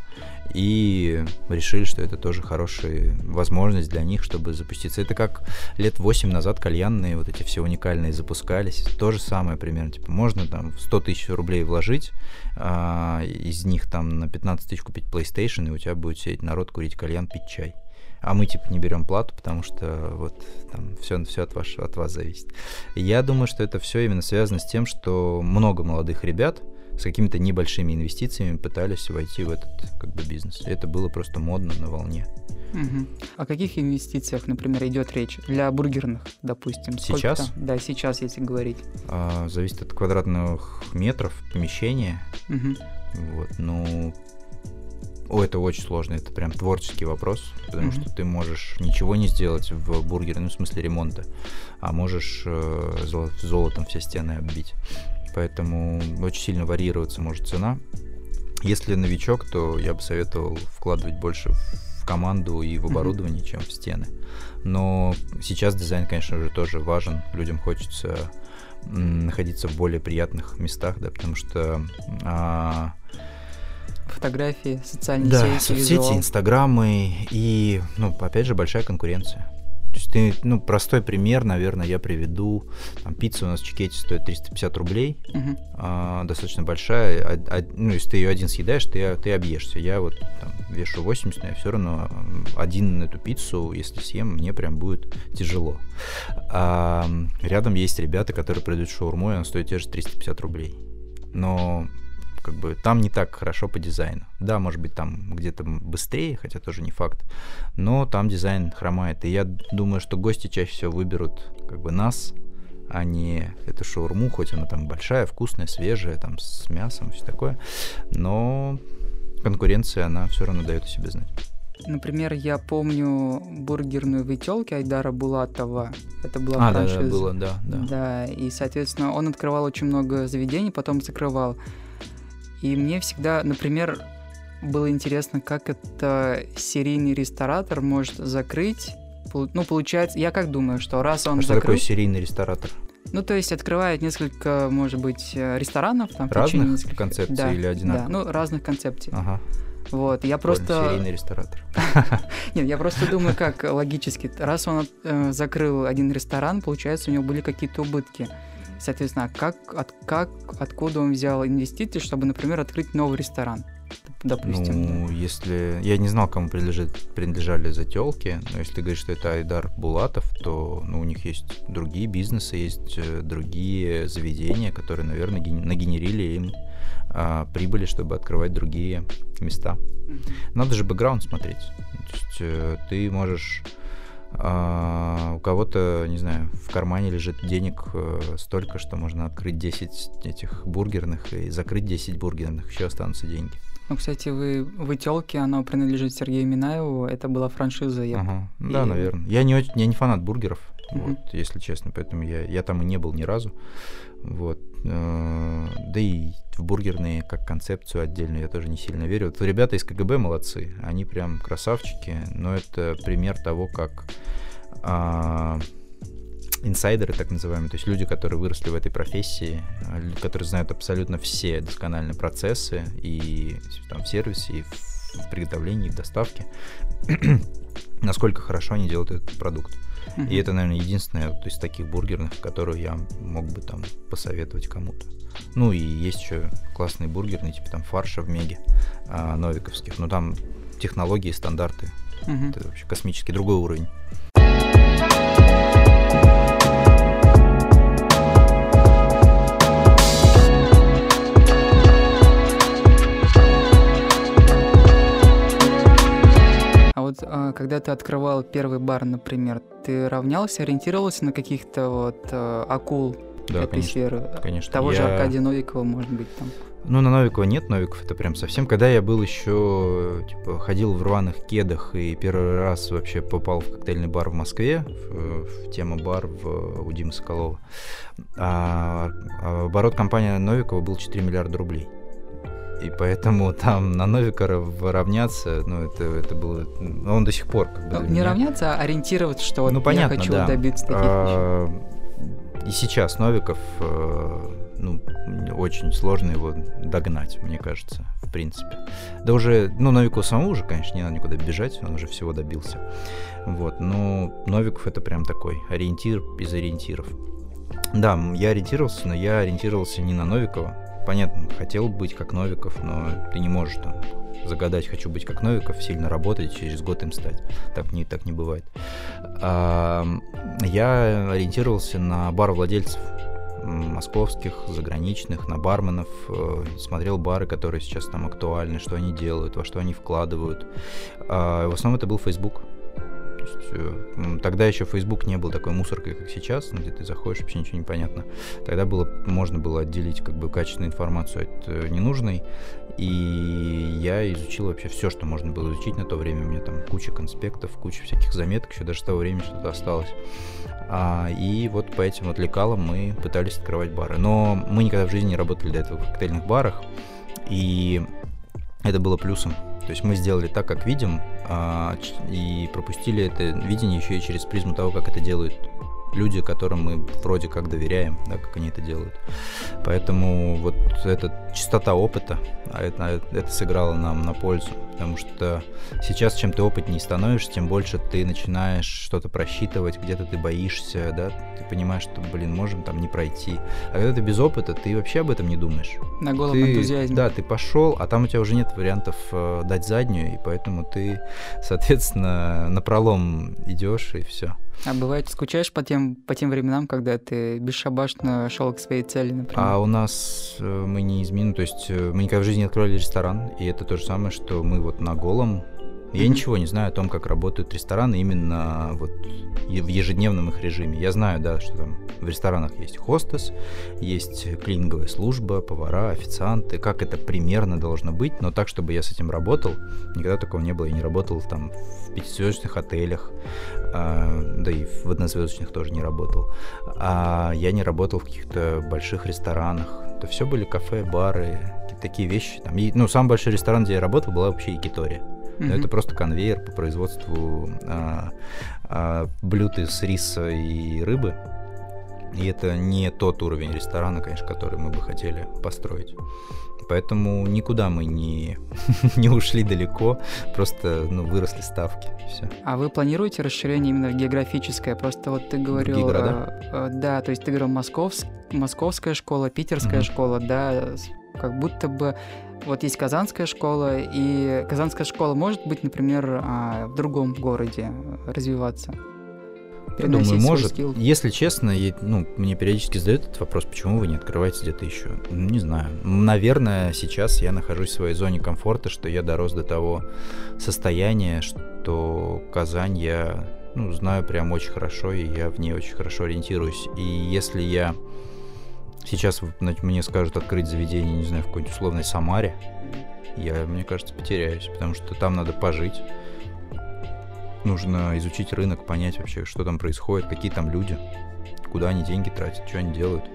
и решили, что это тоже хорошая возможность для них, чтобы запуститься. Это как лет 8 назад кальянные вот эти все уникальные запускались. То же самое примерно. Типа можно там 100 тысяч рублей вложить, а, из них там на 15 тысяч купить PlayStation, и у тебя будет сидеть народ курить кальян, пить чай. А мы типа не берем плату, потому что вот там все, все от, ваш, от вас зависит. Я думаю, что это все именно связано с тем, что много молодых ребят, с какими-то небольшими инвестициями пытались войти в этот как бы бизнес. И это было просто модно на волне. Угу. О каких инвестициях, например, идет речь для бургерных, допустим? Сейчас? Да, сейчас, если говорить. А, зависит от квадратных метров помещения. Угу. Вот, ну, о, это очень сложно, это прям творческий вопрос, потому mm-hmm. что ты можешь ничего не сделать в бургере, ну, в смысле ремонта, а можешь э, золотом все стены оббить поэтому очень сильно варьироваться может цена. Если новичок, то я бы советовал вкладывать больше в команду и в оборудование, mm-hmm. чем в стены. Но сейчас дизайн, конечно же, тоже важен. Людям хочется находиться в более приятных местах, да, потому что а, фотографии, социальные да, сети, соцсети, визуал. инстаграмы и, ну, опять же, большая конкуренция. То есть ты, ну, простой пример, наверное, я приведу. Там, пицца у нас в Чикете стоит 350 рублей, uh-huh. а, достаточно большая. А, а, ну, если ты ее один съедаешь, ты, ты объешься. Я вот там вешу 80, но я все равно один эту пиццу, если съем, мне прям будет тяжело. А, рядом есть ребята, которые продают шаурму, и она стоит те же 350 рублей. Но как бы там не так хорошо по дизайну. Да, может быть, там где-то быстрее, хотя тоже не факт, но там дизайн хромает. И я думаю, что гости чаще всего выберут как бы нас, а не эту шаурму, хоть она там большая, вкусная, свежая, там с мясом, все такое. Но конкуренция, она все равно дает о себе знать. Например, я помню бургерную в Айдара Булатова. Это была а, франшиза. Да, да, было, да, да. Да, и, соответственно, он открывал очень много заведений, потом закрывал. И мне всегда, например, было интересно, как это серийный ресторатор может закрыть. Ну, получается, я как думаю, что раз он а что закрыл... такое серийный ресторатор? Ну, то есть открывает несколько, может быть, ресторанов. Там, разных нескольких... концепций да, или одинаковых? Да, ну, разных концепций. Ага. Вот, я просто... Серийный ресторатор. Нет, я просто думаю, как логически. Раз он э, закрыл один ресторан, получается, у него были какие-то убытки. Соответственно, как, от, как, откуда он взял инвестиции, чтобы, например, открыть новый ресторан? Допустим. Ну, да. если... Я не знал, кому принадлежит, принадлежали зателки, но если ты говоришь, что это Айдар Булатов, то ну, у них есть другие бизнесы, есть э, другие заведения, которые, наверное, нагенерили им а, прибыли, чтобы открывать другие места. Надо же бэкграунд смотреть. То есть э, ты можешь а у кого-то, не знаю, в кармане лежит денег э, столько, что можно открыть 10 этих бургерных и закрыть 10 бургерных, еще останутся деньги. Ну, кстати, вы в Ителке, оно принадлежит Сергею Минаеву, это была франшиза. Я... Ага. И... Да, наверное. Я не, очень, я не фанат бургеров, uh-huh. вот, если честно, поэтому я, я там и не был ни разу. Вот. Э, да и в бургерные как концепцию отдельную я тоже не сильно верю. Вот ребята из КГБ молодцы, они прям красавчики, но это пример того, как а, инсайдеры, так называемые, то есть люди, которые выросли в этой профессии, которые знают абсолютно все доскональные процессы и там, в сервисе, и в, в приготовлении, и в доставке, насколько хорошо они делают этот продукт. И это, наверное, единственное вот из таких бургерных, которую я мог бы там посоветовать кому-то. Ну и есть еще классные бургерные, типа там фарша в Меге, а, новиковских. Но там технологии, стандарты. Угу. Это вообще космический другой уровень. Когда ты открывал первый бар, например, ты равнялся, ориентировался на каких-то вот э, акул Да, этой конечно. сферы? Конечно. Того же Я- Аркадия Новикова, может быть, там. Ну, на Новикова нет, Новиков это прям совсем. Когда я был еще, типа, ходил в рваных кедах и первый раз вообще попал в коктейльный бар в Москве, в, в тема бар в, у Димы Соколова, а, а оборот компании Новикова был 4 миллиарда рублей. И поэтому там на Новикова равняться, ну, это, это было... ну, Он до сих пор как бы Ну, не меня- равняться, а ориентироваться, что вот ну, понятно, я хочу да. добиться таких вещей. А, И сейчас Новиков, э, ну, очень сложно его догнать, мне кажется, в принципе. Да уже, ну, Новикову самому уже, конечно, не надо никуда бежать, он уже всего добился. Вот, но Новиков это прям такой ориентир из ориентиров. Да, я ориентировался, но я ориентировался не на Новикова. Понятно, хотел быть как Новиков, но ты не можешь там загадать «хочу быть как Новиков», сильно работать, через год им стать. Так не, так не бывает. А, я ориентировался на бар-владельцев м, московских, заграничных, на барменов, э, смотрел бары, которые сейчас там актуальны, что они делают, во что они вкладывают. А, в основном это был Facebook. То есть, э, тогда еще Facebook не был такой мусоркой, как сейчас, ну, где ты заходишь, вообще ничего не понятно. Тогда было, можно было отделить как бы качественную информацию от э, ненужной. И я изучил вообще все, что можно было изучить на то время. У меня там куча конспектов, куча всяких заметок, еще даже с того времени что-то осталось. А, и вот по этим вот лекалам мы пытались открывать бары. Но мы никогда в жизни не работали до этого в коктейльных барах. И это было плюсом. То есть мы сделали так, как видим, а, и пропустили это видение еще и через призму того, как это делают люди, которым мы вроде как доверяем, да, как они это делают. Поэтому вот эта чистота опыта, а это, это сыграло нам на пользу, потому что сейчас, чем ты опытнее становишься, тем больше ты начинаешь что-то просчитывать, где-то ты боишься, да, ты понимаешь, что, блин, можем там не пройти. А когда ты без опыта, ты вообще об этом не думаешь. На голом Ты- энтузиазме. Да, ты пошел, а там у тебя уже нет вариантов э, дать заднюю, и поэтому ты, соответственно, на пролом идешь и все. А бывает, скучаешь по тем, по тем временам, когда ты бесшабашно шел к своей цели, например? А у нас э, мы не изменим, то есть э, мы никогда в жизни не открывали ресторан, и это то же самое, что мы вот на голом. Я ничего не знаю о том, как работают рестораны именно вот в ежедневном их режиме. Я знаю, да, что там в ресторанах есть хостес, есть клининговая служба, повара, официанты, как это примерно должно быть, но так, чтобы я с этим работал, никогда такого не было. Я не работал там в пятизвездочных отелях, а, да и в однозвездочных тоже не работал. А я не работал в каких-то больших ресторанах. Это все были кафе, бары, такие вещи. Там, и, ну, самый большой ресторан, где я работал, была вообще Якитория. Но Мгм. это просто конвейер по производству а, а, блюд из риса и рыбы. И это не тот уровень ресторана, конечно, который мы бы хотели построить. Поэтому никуда мы не, не ушли далеко, просто ну, выросли ставки. Все. А вы планируете расширение именно географическое? Просто вот ты говорил... другие города? э, э, да, то есть ты говорил Московск, московская школа, питерская Мгм. школа, да, как будто бы вот есть казанская школа, и казанская школа может быть, например, а, в другом городе развиваться? Я думаю, может. скилл? Если честно, я- ну, мне периодически задают этот вопрос, почему вы не открываете где-то еще. Ну, Не знаю. Наверное, сейчас я нахожусь в своей зоне комфорта, что я дорос до того состояния, что Казань я ну, знаю прям очень хорошо, и я в ней очень хорошо ориентируюсь. И если я сейчас мне скажут открыть заведение, не знаю, в какой-нибудь условной Самаре, я, мне кажется, потеряюсь, потому что там надо пожить, нужно изучить рынок, понять вообще, что там происходит, какие там люди, куда они деньги тратят, что они делают.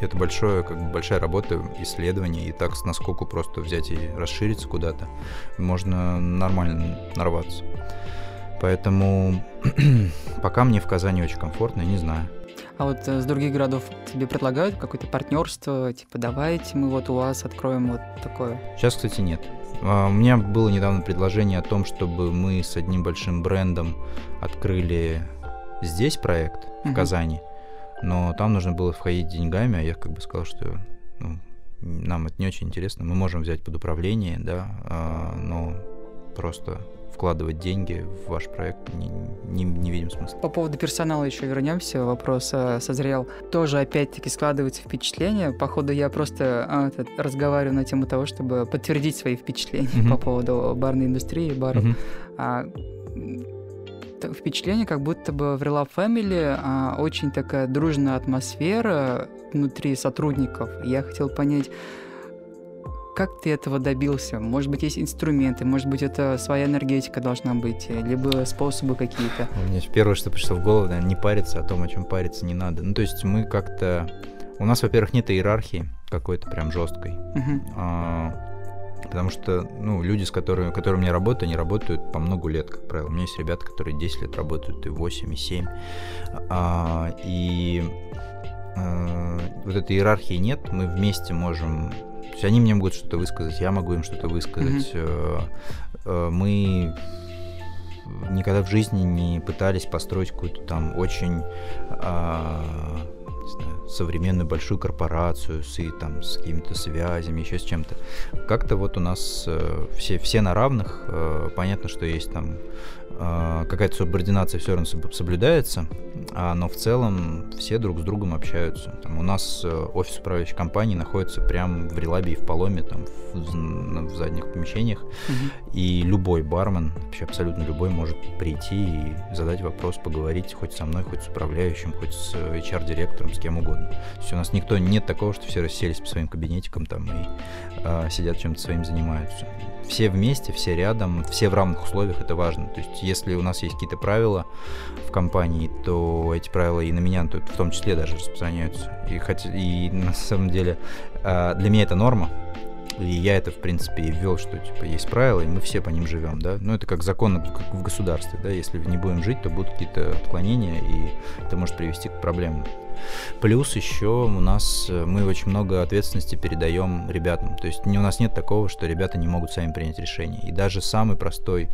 Это большое, как бы большая работа, исследование, и так с наскоку просто взять и расшириться куда-то, можно нормально нарваться. Поэтому пока мне в Казани очень комфортно, я не знаю. А вот э, с других городов тебе предлагают какое-то партнерство, типа давайте мы вот у вас откроем вот такое. Сейчас, кстати, нет. А, У меня было недавно предложение о том, чтобы мы с одним большим брендом открыли здесь проект, в Мгм. Казани, но там нужно было входить деньгами, а я как бы сказал, что ну, нам это не очень интересно. Мы можем взять под управление, да, а, но просто вкладывать деньги в ваш проект не, не, не видим смысла. По поводу персонала еще вернемся. Вопрос э, созрел. Тоже опять-таки складывается впечатление. Походу, я просто а, этот, разговариваю на тему того, чтобы подтвердить свои впечатления Мгм. по поводу барной индустрии, баров. Мгм. А, впечатление, как будто бы в Real Family а, очень такая дружная атмосфера внутри сотрудников. Я хотел понять, как ты этого добился? Может быть, есть инструменты, может быть, это своя энергетика должна быть, либо способы какие-то? У меня первое, что пришло в голову, наверное, не париться о том, о чем париться не надо. Ну, то есть мы как-то... У нас, во-первых, нет иерархии какой-то прям жесткой. Uh-huh. А, Потому что, ну, люди, с которыми, которые у меня работают, они работают по много лет, как правило. У меня есть ребята, которые 10 лет работают, и 8, и 7. А, и а, вот этой иерархии нет, мы вместе можем... То есть они мне могут что-то высказать, я могу им что-то высказать. Mm-hmm. Мы никогда в жизни не пытались построить какую-то там очень а, знаю, современную большую корпорацию с, и, там, с какими-то связями, еще с чем-то. Как-то вот у нас э, все, все на равных. Э, понятно, что есть там а, какая-то субординация все равно соблюдается, но в целом все друг с другом общаются. Там у нас э, офис управляющей компании находится прямо в Релабе и в Поломе, там в, в задних помещениях, угу. и любой бармен, вообще абсолютно любой, может прийти и задать вопрос, поговорить хоть со мной, хоть с управляющим, хоть с HR-директором, с кем угодно. То есть у нас никто, нет такого, что все расселись по своим кабинетикам там и а, сидят чем-то своим занимаются все вместе, все рядом, все в равных условиях, это важно. То есть, если у нас есть какие-то правила в компании, то эти правила и на меня в том числе даже распространяются. И, хотя, и на самом деле а, для меня это норма, и я это, в принципе, и ввел, что типа есть правила, и мы все по ним живем, да. Ну, это как закон в государстве, да. Если не будем жить, то будут какие-то отклонения, и это может привести к проблемам. Плюс еще у нас э, мы очень много ответственности передаем ребятам. То есть у нас нет такого, что ребята не могут сами принять решение. И даже самый простой,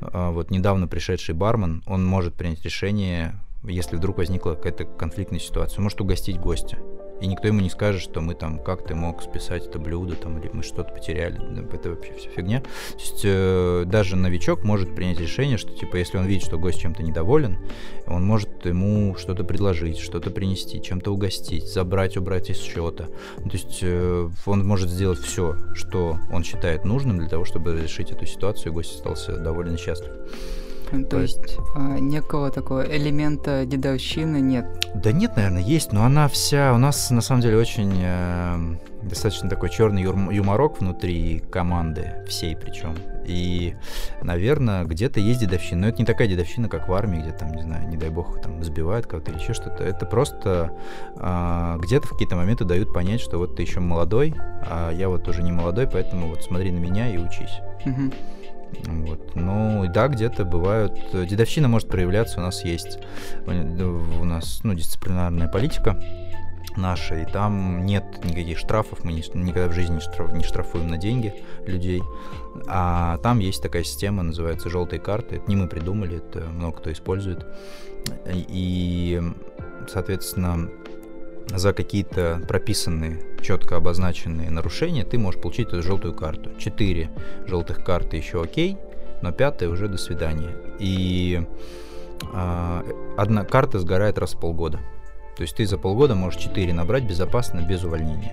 э, вот недавно пришедший бармен, он может принять решение, если вдруг возникла какая-то конфликтная ситуация, может угостить гостя и никто ему не скажет, что мы там, как ты мог списать это блюдо, там, или мы что-то потеряли. Это вообще вся фигня. То есть э, даже новичок может принять решение, что, типа, если он видит, что гость чем-то недоволен, он может ему что-то предложить, что-то принести, чем-то угостить, забрать, убрать из счета. То есть э, он может сделать все, что он считает нужным для того, чтобы решить эту ситуацию, и гость остался доволен и счастлив. То есть а, некого такого элемента дедовщины нет? Да нет, наверное, есть, но она вся... У нас, на самом деле, очень э, достаточно такой черный юморок внутри команды, всей причем. И, наверное, где-то есть дедовщина. Но это не такая дедовщина, как в армии, где там, не знаю, не дай бог, там сбивают кого-то или еще что-то. Это просто э, где-то в какие-то моменты дают понять, что вот ты еще молодой, а я вот уже не молодой, поэтому вот смотри на меня и учись. Угу. Вот. Ну, и да, где-то бывают... Дедовщина может проявляться, у нас есть у нас, ну, дисциплинарная политика наша, и там нет никаких штрафов, мы никогда в жизни не, не штрафуем на деньги людей, а там есть такая система, называется желтые карты, это не мы придумали, это много кто использует, и, соответственно, за какие-то прописанные, четко обозначенные нарушения ты можешь получить эту желтую карту. Четыре желтых карты еще окей, но пятая уже до свидания. И а, одна карта сгорает раз в полгода. То есть ты за полгода можешь 4 набрать безопасно, без увольнения.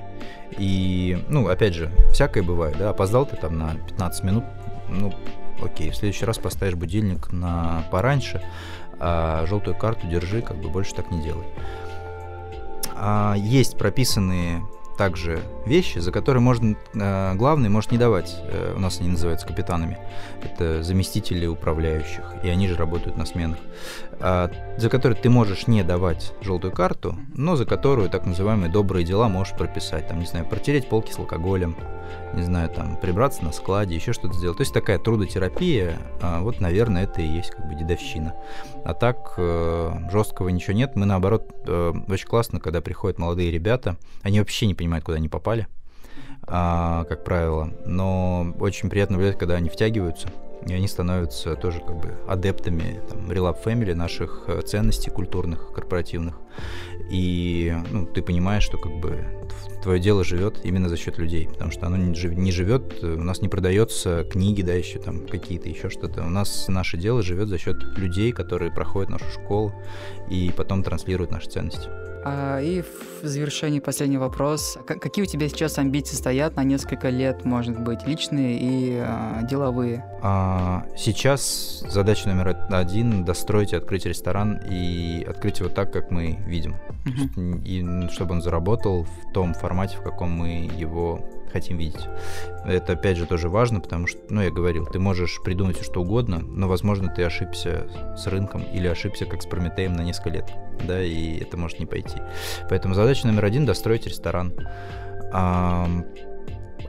И, ну, опять же, всякое бывает, да, опоздал ты там на 15 минут, ну, окей, в следующий раз поставишь будильник на пораньше, а желтую карту держи, как бы больше так не делай. А, есть прописанные также вещи, за которые можно, э, главный может не давать, э, у нас они называются капитанами, это заместители управляющих, и они же работают на сменах, а, за которые ты можешь не давать желтую карту, но за которую так называемые добрые дела можешь прописать, там, не знаю, протереть полки с алкоголем, не знаю, там, прибраться на складе, еще что-то сделать. То есть такая трудотерапия, а, вот, наверное, это и есть как бы дедовщина. А так э, жесткого ничего нет. Мы, наоборот, э, очень классно, когда приходят молодые ребята, они вообще не понимают, куда они попали, а, как правило, но очень приятно наблюдать, когда они втягиваются, и они становятся тоже как бы адептами там, Relap Family, наших э, ценностей культурных, корпоративных. И ну, ты понимаешь, что как бы твое дело живет именно за счет людей, потому что оно не живет, у нас не продается книги, да, еще там какие-то, еще что-то. У нас наше дело живет за счет людей, которые проходят нашу школу и потом транслируют наши ценности. А, и в завершении последний вопрос. Какие у тебя сейчас амбиции стоят на несколько лет, может быть, личные и а, деловые? А, сейчас задача номер один достроить и открыть ресторан и открыть его так, как мы видим. Uh-huh. И чтобы он заработал в том формате, в каком мы его хотим видеть. Это, опять же, тоже важно, потому что, ну, я говорил, ты можешь придумать что угодно, но, возможно, ты ошибся с рынком или ошибся как с Прометеем на несколько лет, да, и это может не пойти. Поэтому задача номер один — достроить ресторан. А,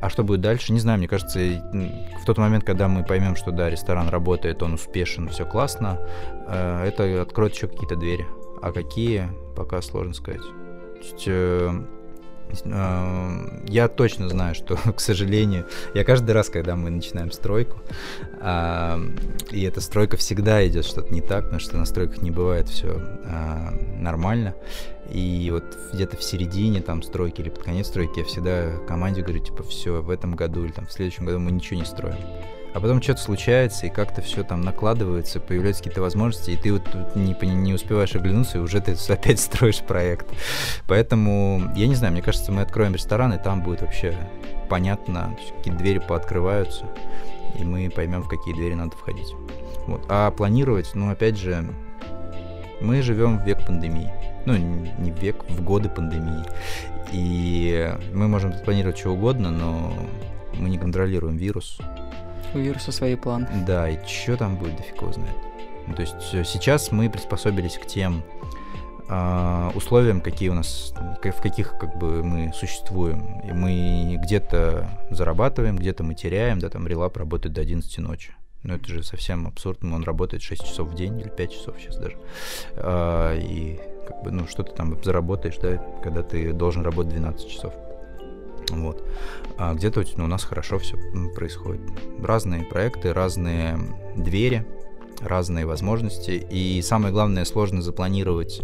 а что будет дальше, не знаю, мне кажется, в тот момент, когда мы поймем, что да, ресторан работает, он успешен, все классно, э, это откроет еще какие-то двери. А какие, пока сложно сказать. То есть, э, я точно знаю, что, к сожалению, я каждый раз, когда мы начинаем стройку, а, и эта стройка всегда идет что-то не так, потому что на стройках не бывает все а, нормально. И вот где-то в середине там стройки или под конец стройки я всегда команде говорю, типа, все, в этом году или там в следующем году мы ничего не строим а потом что-то случается, и как-то все там накладывается, появляются какие-то возможности, и ты вот не, не успеваешь оглянуться, и уже ты опять строишь проект. Поэтому, я не знаю, мне кажется, мы откроем ресторан, и там будет вообще понятно, какие двери пооткрываются, и мы поймем, в какие двери надо входить. Вот. А планировать, ну, опять же, мы живем в век пандемии. Ну, не в век, в годы пандемии. И мы можем планировать что угодно, но мы не контролируем вирус, у вируса свои планы. Да, и что там будет, дофиг его знает. Ну, то есть э, сейчас мы приспособились к тем э, условиям, какие у нас, в каких как бы мы существуем. И мы где-то зарабатываем, где-то мы теряем, да, там релап работает до 11 ночи. Ну, это же совсем абсурдно, он работает 6 часов в день или 5 часов сейчас даже. А, и как бы, ну, что ты там заработаешь, да, когда ты должен работать 12 часов. Вот. А где-то ну, у нас хорошо все происходит. Разные проекты, разные двери, разные возможности. И самое главное, сложно запланировать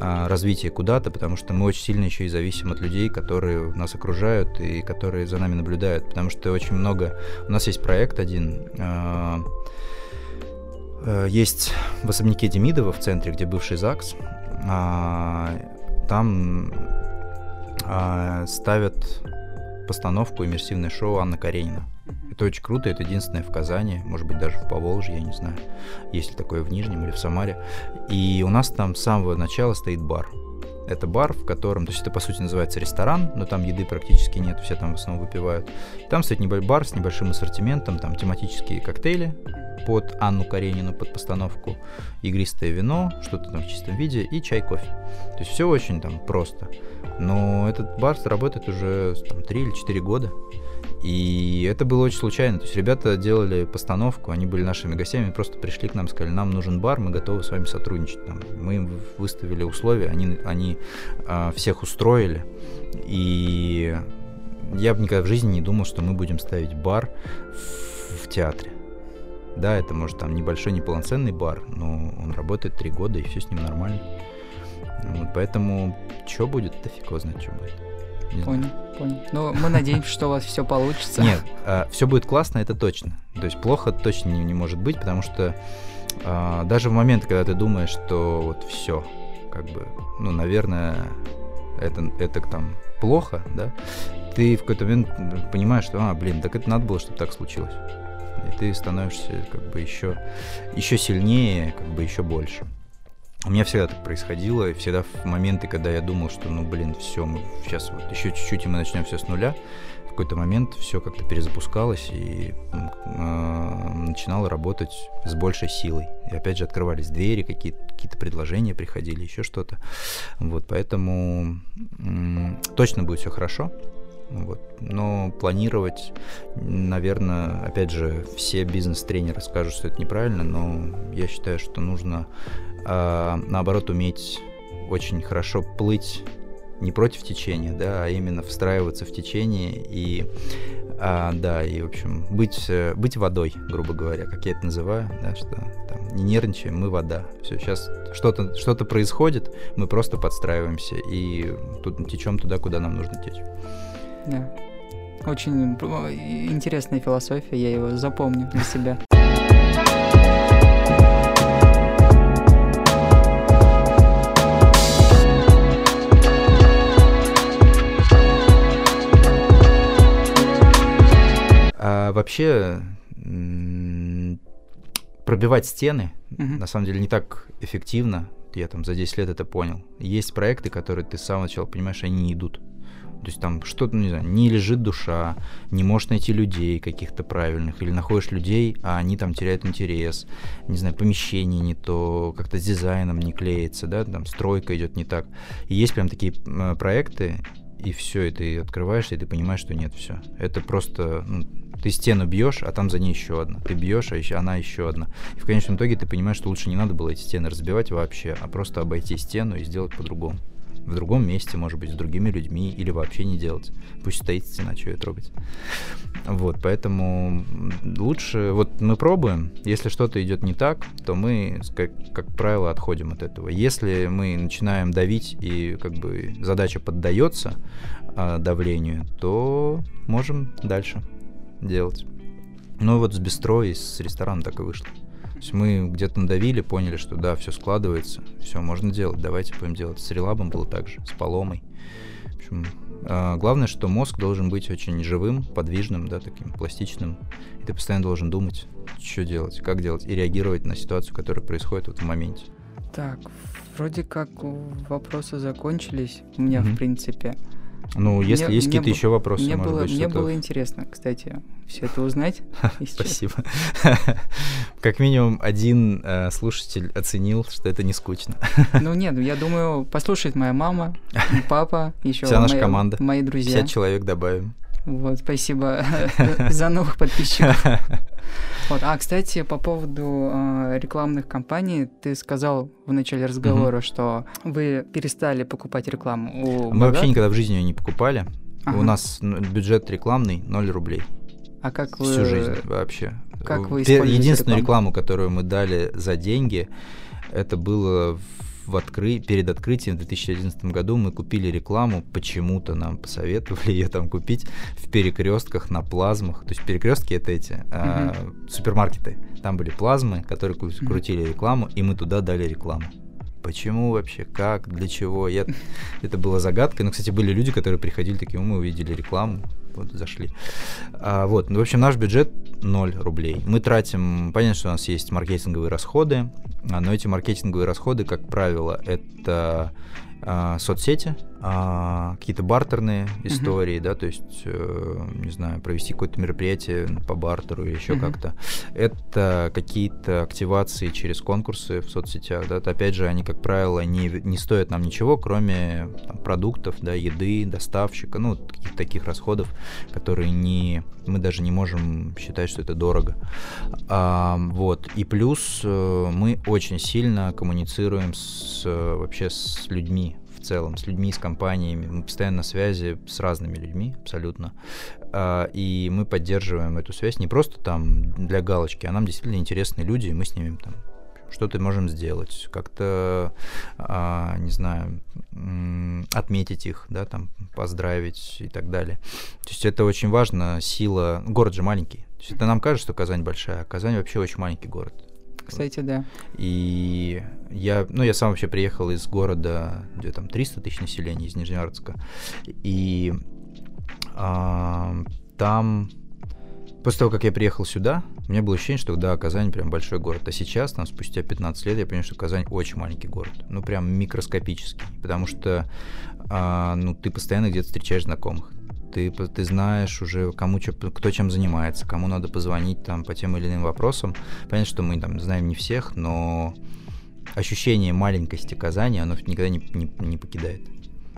а, развитие куда-то, потому что мы очень сильно еще и зависим от людей, которые нас окружают и которые за нами наблюдают. Потому что очень много... У нас есть проект один, а, а, есть в особняке Демидова в центре, где бывший ЗАГС. А, там ставят постановку иммерсивное шоу Анна Каренина. Это очень круто, это единственное в Казани, может быть, даже в Поволжье, я не знаю, есть ли такое в Нижнем или в Самаре. И у нас там с самого начала стоит бар. Это бар, в котором, то есть это по сути называется ресторан, но там еды практически нет, все там в основном выпивают. Там стоит небольшой бар с небольшим ассортиментом, там тематические коктейли под Анну Каренину, под постановку, игристое вино, что-то там в чистом виде и чай, кофе. То есть все очень там просто. Но этот бар работает уже там, 3 или 4 года. И это было очень случайно. То есть ребята делали постановку, они были нашими гостями, просто пришли к нам, сказали, нам нужен бар, мы готовы с вами сотрудничать. Там, мы им выставили условия, они, они а, всех устроили. И я бы никогда в жизни не думал, что мы будем ставить бар в, в театре. Да, это может там небольшой, неполноценный бар, но он работает три года, и все с ним нормально. Вот, поэтому что будет, да фиг его знает, что будет. Не понял, знаю. понял. Ну, мы надеемся, что у вас все получится. Нет, а, все будет классно, это точно. То есть плохо точно не, может быть, потому что а, даже в момент, когда ты думаешь, что вот все, как бы, ну, наверное, это, это там плохо, да, ты в какой-то момент понимаешь, что, а, блин, так это надо было, чтобы так случилось. И ты становишься как бы еще, еще сильнее, как бы еще больше. У меня всегда так происходило, и всегда в моменты, когда я думал, что, ну, блин, все, мы сейчас вот еще чуть-чуть, и мы начнем все с нуля, в какой-то момент все как-то перезапускалось и э, начинало работать с большей силой. И опять же открывались двери, какие-то какие предложения приходили, еще что-то. Вот, поэтому э, точно будет все хорошо. Вот. Но планировать, наверное, опять же, все бизнес-тренеры скажут, что это неправильно, но я считаю, что нужно а, наоборот уметь очень хорошо плыть не против течения, да, а именно встраиваться в течение и а, да, и, в общем, быть, э, быть водой, грубо говоря, как я это называю, да, что там, не нервничаем, мы вода. Все, сейчас что-то что происходит, мы просто подстраиваемся и тут течем туда, куда нам нужно течь. Да. Очень интересная философия, я его запомню для себя. Вообще, пробивать стены, Мгм. на самом деле, не так эффективно. Я там за 10 лет это понял. Есть проекты, которые ты с самого начала понимаешь, они не идут. То есть там что-то, не знаю, не лежит душа, не можешь найти людей каких-то правильных, или находишь людей, а они там теряют интерес, не знаю, помещение не то, как-то с дизайном не клеится, да, там стройка идет не так. И есть прям такие проекты, и все, и ты открываешься, и ты понимаешь, что нет, все. Это просто, ну, ты стену бьешь, а там за ней еще одна. Ты бьешь, а еще, она еще одна. И в конечном итоге ты понимаешь, что лучше не надо было эти стены разбивать вообще, а просто обойти стену и сделать по-другому. В другом месте, может быть, с другими людьми, или вообще не делать. Пусть стоит стена, что ее трогать. Вот, поэтому лучше, вот мы пробуем, если что-то идет не так, то мы, как, как правило, отходим от этого. Если мы начинаем давить и как бы задача поддается а, давлению, то можем дальше делать. Ну вот с бистро и с рестораном так и вышло. То есть мы где-то надавили, поняли, что да, все складывается, все можно делать, давайте будем делать. С релабом было так же, с поломой. В общем, а, главное, что мозг должен быть очень живым, подвижным, да, таким пластичным. И ты постоянно должен думать, что делать, как делать, и реагировать на ситуацию, которая происходит вот в моменте. Так, вроде как вопросы закончились у меня, Мгм. в принципе. Ну, если Мне- есть какие-то еще вопросы, мне может было, быть, мне было интересно, кстати, все это узнать. Спасибо. Как минимум один э, слушатель оценил, что это не скучно. Ну нет, я думаю, послушает моя мама, папа, еще Вся наша команда. мои друзья. 50 человек добавим. Вот, спасибо за новых подписчиков. Вот. А, кстати, по поводу э, рекламных кампаний, ты сказал в начале разговора, что вы перестали покупать рекламу у Мы вообще богат- никогда в жизни ее не покупали. Ага. У нас ну, бюджет рекламный 0 рублей. А как вы... Всю жизнь вообще. как вы Пе- используете Единственную рекламу? рекламу, которую мы дали за деньги, это было в откры... перед открытием в 2011 году мы купили рекламу, почему-то нам посоветовали ее там купить в перекрестках на плазмах. То есть перекрестки это эти а, супермаркеты. Там были плазмы, которые Мгм. крутили рекламу, и мы туда дали рекламу. Почему вообще? Как? Для чего? Я... Это была загадкой. Но, кстати, были люди, которые приходили такие, «Ну, мы увидели рекламу, вот зашли. А, вот, ну, в общем, наш бюджет 0 рублей. Мы тратим, понятно, что у нас есть маркетинговые расходы, а, но эти маркетинговые расходы, как правило, это а, соцсети, а, какие-то бартерные истории, да, то есть, э, не знаю, провести какое-то мероприятие по бартеру или еще Мгм. как-то. Это какие-то активации через конкурсы в соцсетях, да, это, опять же, они, как правило, не, не стоят нам ничего, кроме там, продуктов, да, еды, доставщика, ну, каких-то таких расходов, которые не, мы даже не можем считать, что это дорого. А, вот, и плюс э, мы очень сильно коммуницируем с, вообще с людьми, целом, с людьми, с компаниями. Мы постоянно на связи с разными людьми, абсолютно. А, И мы поддерживаем эту связь не просто там для галочки, а нам действительно интересны люди, и мы с ними там что-то можем сделать, как-то, а, не знаю, отметить их, да, там, поздравить и так далее. То есть это очень важно, сила... Город же маленький. То есть это нам кажется, что Казань большая, а Казань вообще очень маленький город. Кстати, да. И я, ну, я сам вообще приехал из города, где там 300 тысяч населения, из Нижневартска. И а, там, после того, как я приехал сюда, у меня было ощущение, что да, Казань прям большой город. А сейчас, там, спустя 15 лет, я понимаю, что Казань очень маленький город. Ну, прям микроскопический. Потому что, а, ну, ты постоянно где-то встречаешь знакомых. Ты, ты знаешь уже, кому чё- кто чем занимается, кому надо позвонить там по тем или иным вопросам. Понятно, что мы там знаем не всех, но ощущение маленькости Казани, оно никогда не, не- не покидает.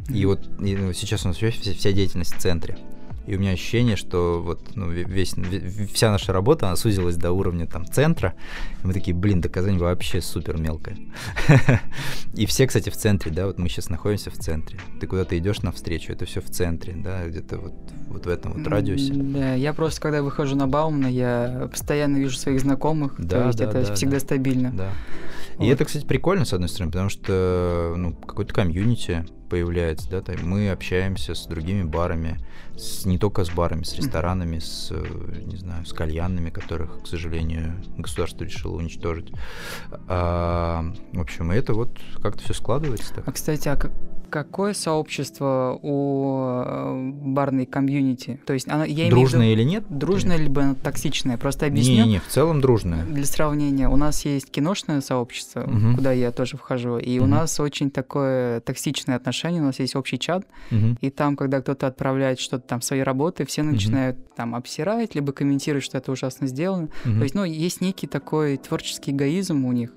И вот и, сейчас у нас вся, вся деятельность в центре. И у меня ощущение, что вот ну, ве- весь, ве- вся наша работа, она сузилась до уровня там центра. И мы такие, блин, да Казань вообще супер мелкая. И все, кстати, в центре, да, вот мы сейчас находимся в центре. Ты куда-то идешь навстречу, это все в центре, да, где-то вот, вот в этом вот радиусе. Да, я просто, когда выхожу на Баумна, я постоянно вижу своих знакомых, Да, то есть да, это да, всегда да. стабильно. Да. И Вот. это, кстати, прикольно, с одной стороны, потому что ну, какой-то комьюнити появляется, да, там мы общаемся с другими барами, с, не только с барами, с ресторанами, с, э, не знаю, с кальянными, которых, к сожалению, государство решило уничтожить. А, в общем, это вот как-то все складывается так. А, кстати, а как, какое сообщество у э, барной комьюнити? То есть она, я дружное или нет? Дружное либо токсичное? Просто объясню. Не-не, в целом дружное. Для сравнения, у нас есть киношное сообщество, угу. куда я тоже вхожу, и угу. у нас очень такое токсичное отношение, у нас есть общий чат, угу. и там, когда кто-то отправляет что-то там, свои работы, все начинают угу. там обсирать, либо комментировать, что это ужасно сделано. Угу. То есть, ну, есть некий такой творческий эгоизм у них,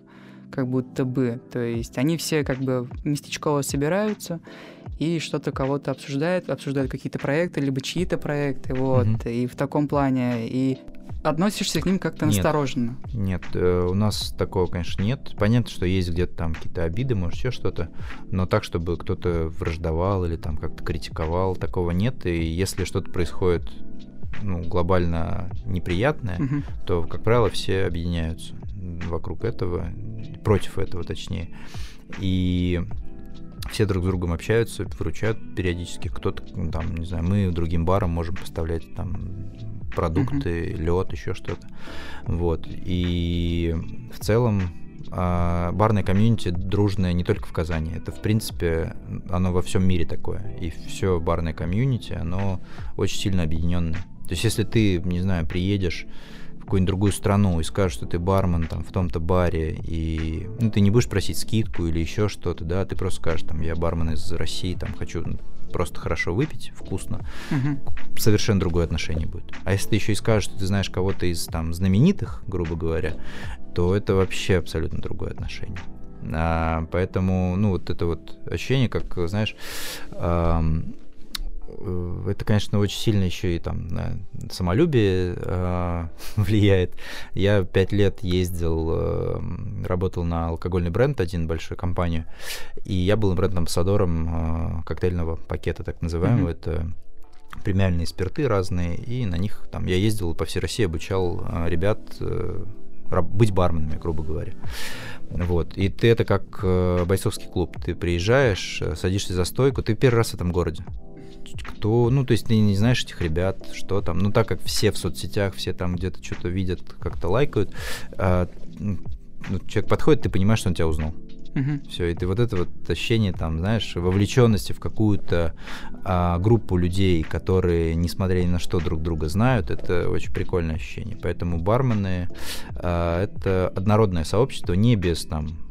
как будто бы. То есть они все как бы местечково собираются и что-то кого-то обсуждают, обсуждают какие-то проекты, либо чьи-то проекты, вот. Угу. И в таком плане. И относишься к ним как-то нет, настороженно. Нет, э, у нас такого, конечно, нет. Понятно, что есть где-то там какие-то обиды, может, еще что-то, но так, чтобы кто-то враждовал или там как-то критиковал, такого нет. И если что-то происходит ну, глобально неприятное, угу. то, как правило, все объединяются вокруг этого, против этого точнее. И все друг с другом общаются, выручают периодически. Кто-то, ну, там, не знаю, мы другим барам можем поставлять там продукты, uh-huh. лед, еще что-то. Вот. И в целом а, барное комьюнити дружное не только в Казани. Это, в принципе, оно во всем мире такое. И все барное комьюнити, оно очень сильно объединенное. То есть, если ты, не знаю, приедешь какую-нибудь другую страну и скажешь, что ты бармен там в том-то баре, и ну, ты не будешь просить скидку или еще что-то, да, ты просто скажешь, там, я бармен из России, там, хочу просто хорошо выпить, вкусно, угу. совершенно другое отношение будет. А если ты еще и скажешь, что ты знаешь кого-то из там знаменитых, грубо говоря, то это вообще абсолютно другое отношение. А, поэтому, ну, вот это вот ощущение, как, знаешь, эм, это, конечно, очень сильно еще и там на самолюбие э, влияет. Я пять лет ездил, э, работал на алкогольный бренд, один большую компанию, и я был бренд-амбассадором э, коктейльного пакета, так называемого. Mm-hmm. Это премиальные спирты разные, и на них там я ездил по всей России, обучал э, ребят э, быть барменами, грубо говоря. Вот. И ты это как э, бойцовский клуб. Ты приезжаешь, э, садишься за стойку, ты первый раз в этом городе кто, ну, то есть ты не знаешь этих ребят, что там, ну, так как все в соцсетях, все там где-то что-то видят, как-то лайкают, а, ну, человек подходит, ты понимаешь, что он тебя узнал. Uh-huh. Все, и ты вот это вот ощущение, там, знаешь, вовлеченности в какую-то а, группу людей, которые, несмотря ни на что, друг друга знают, это очень прикольное ощущение. Поэтому бармены а, это однородное сообщество, не без там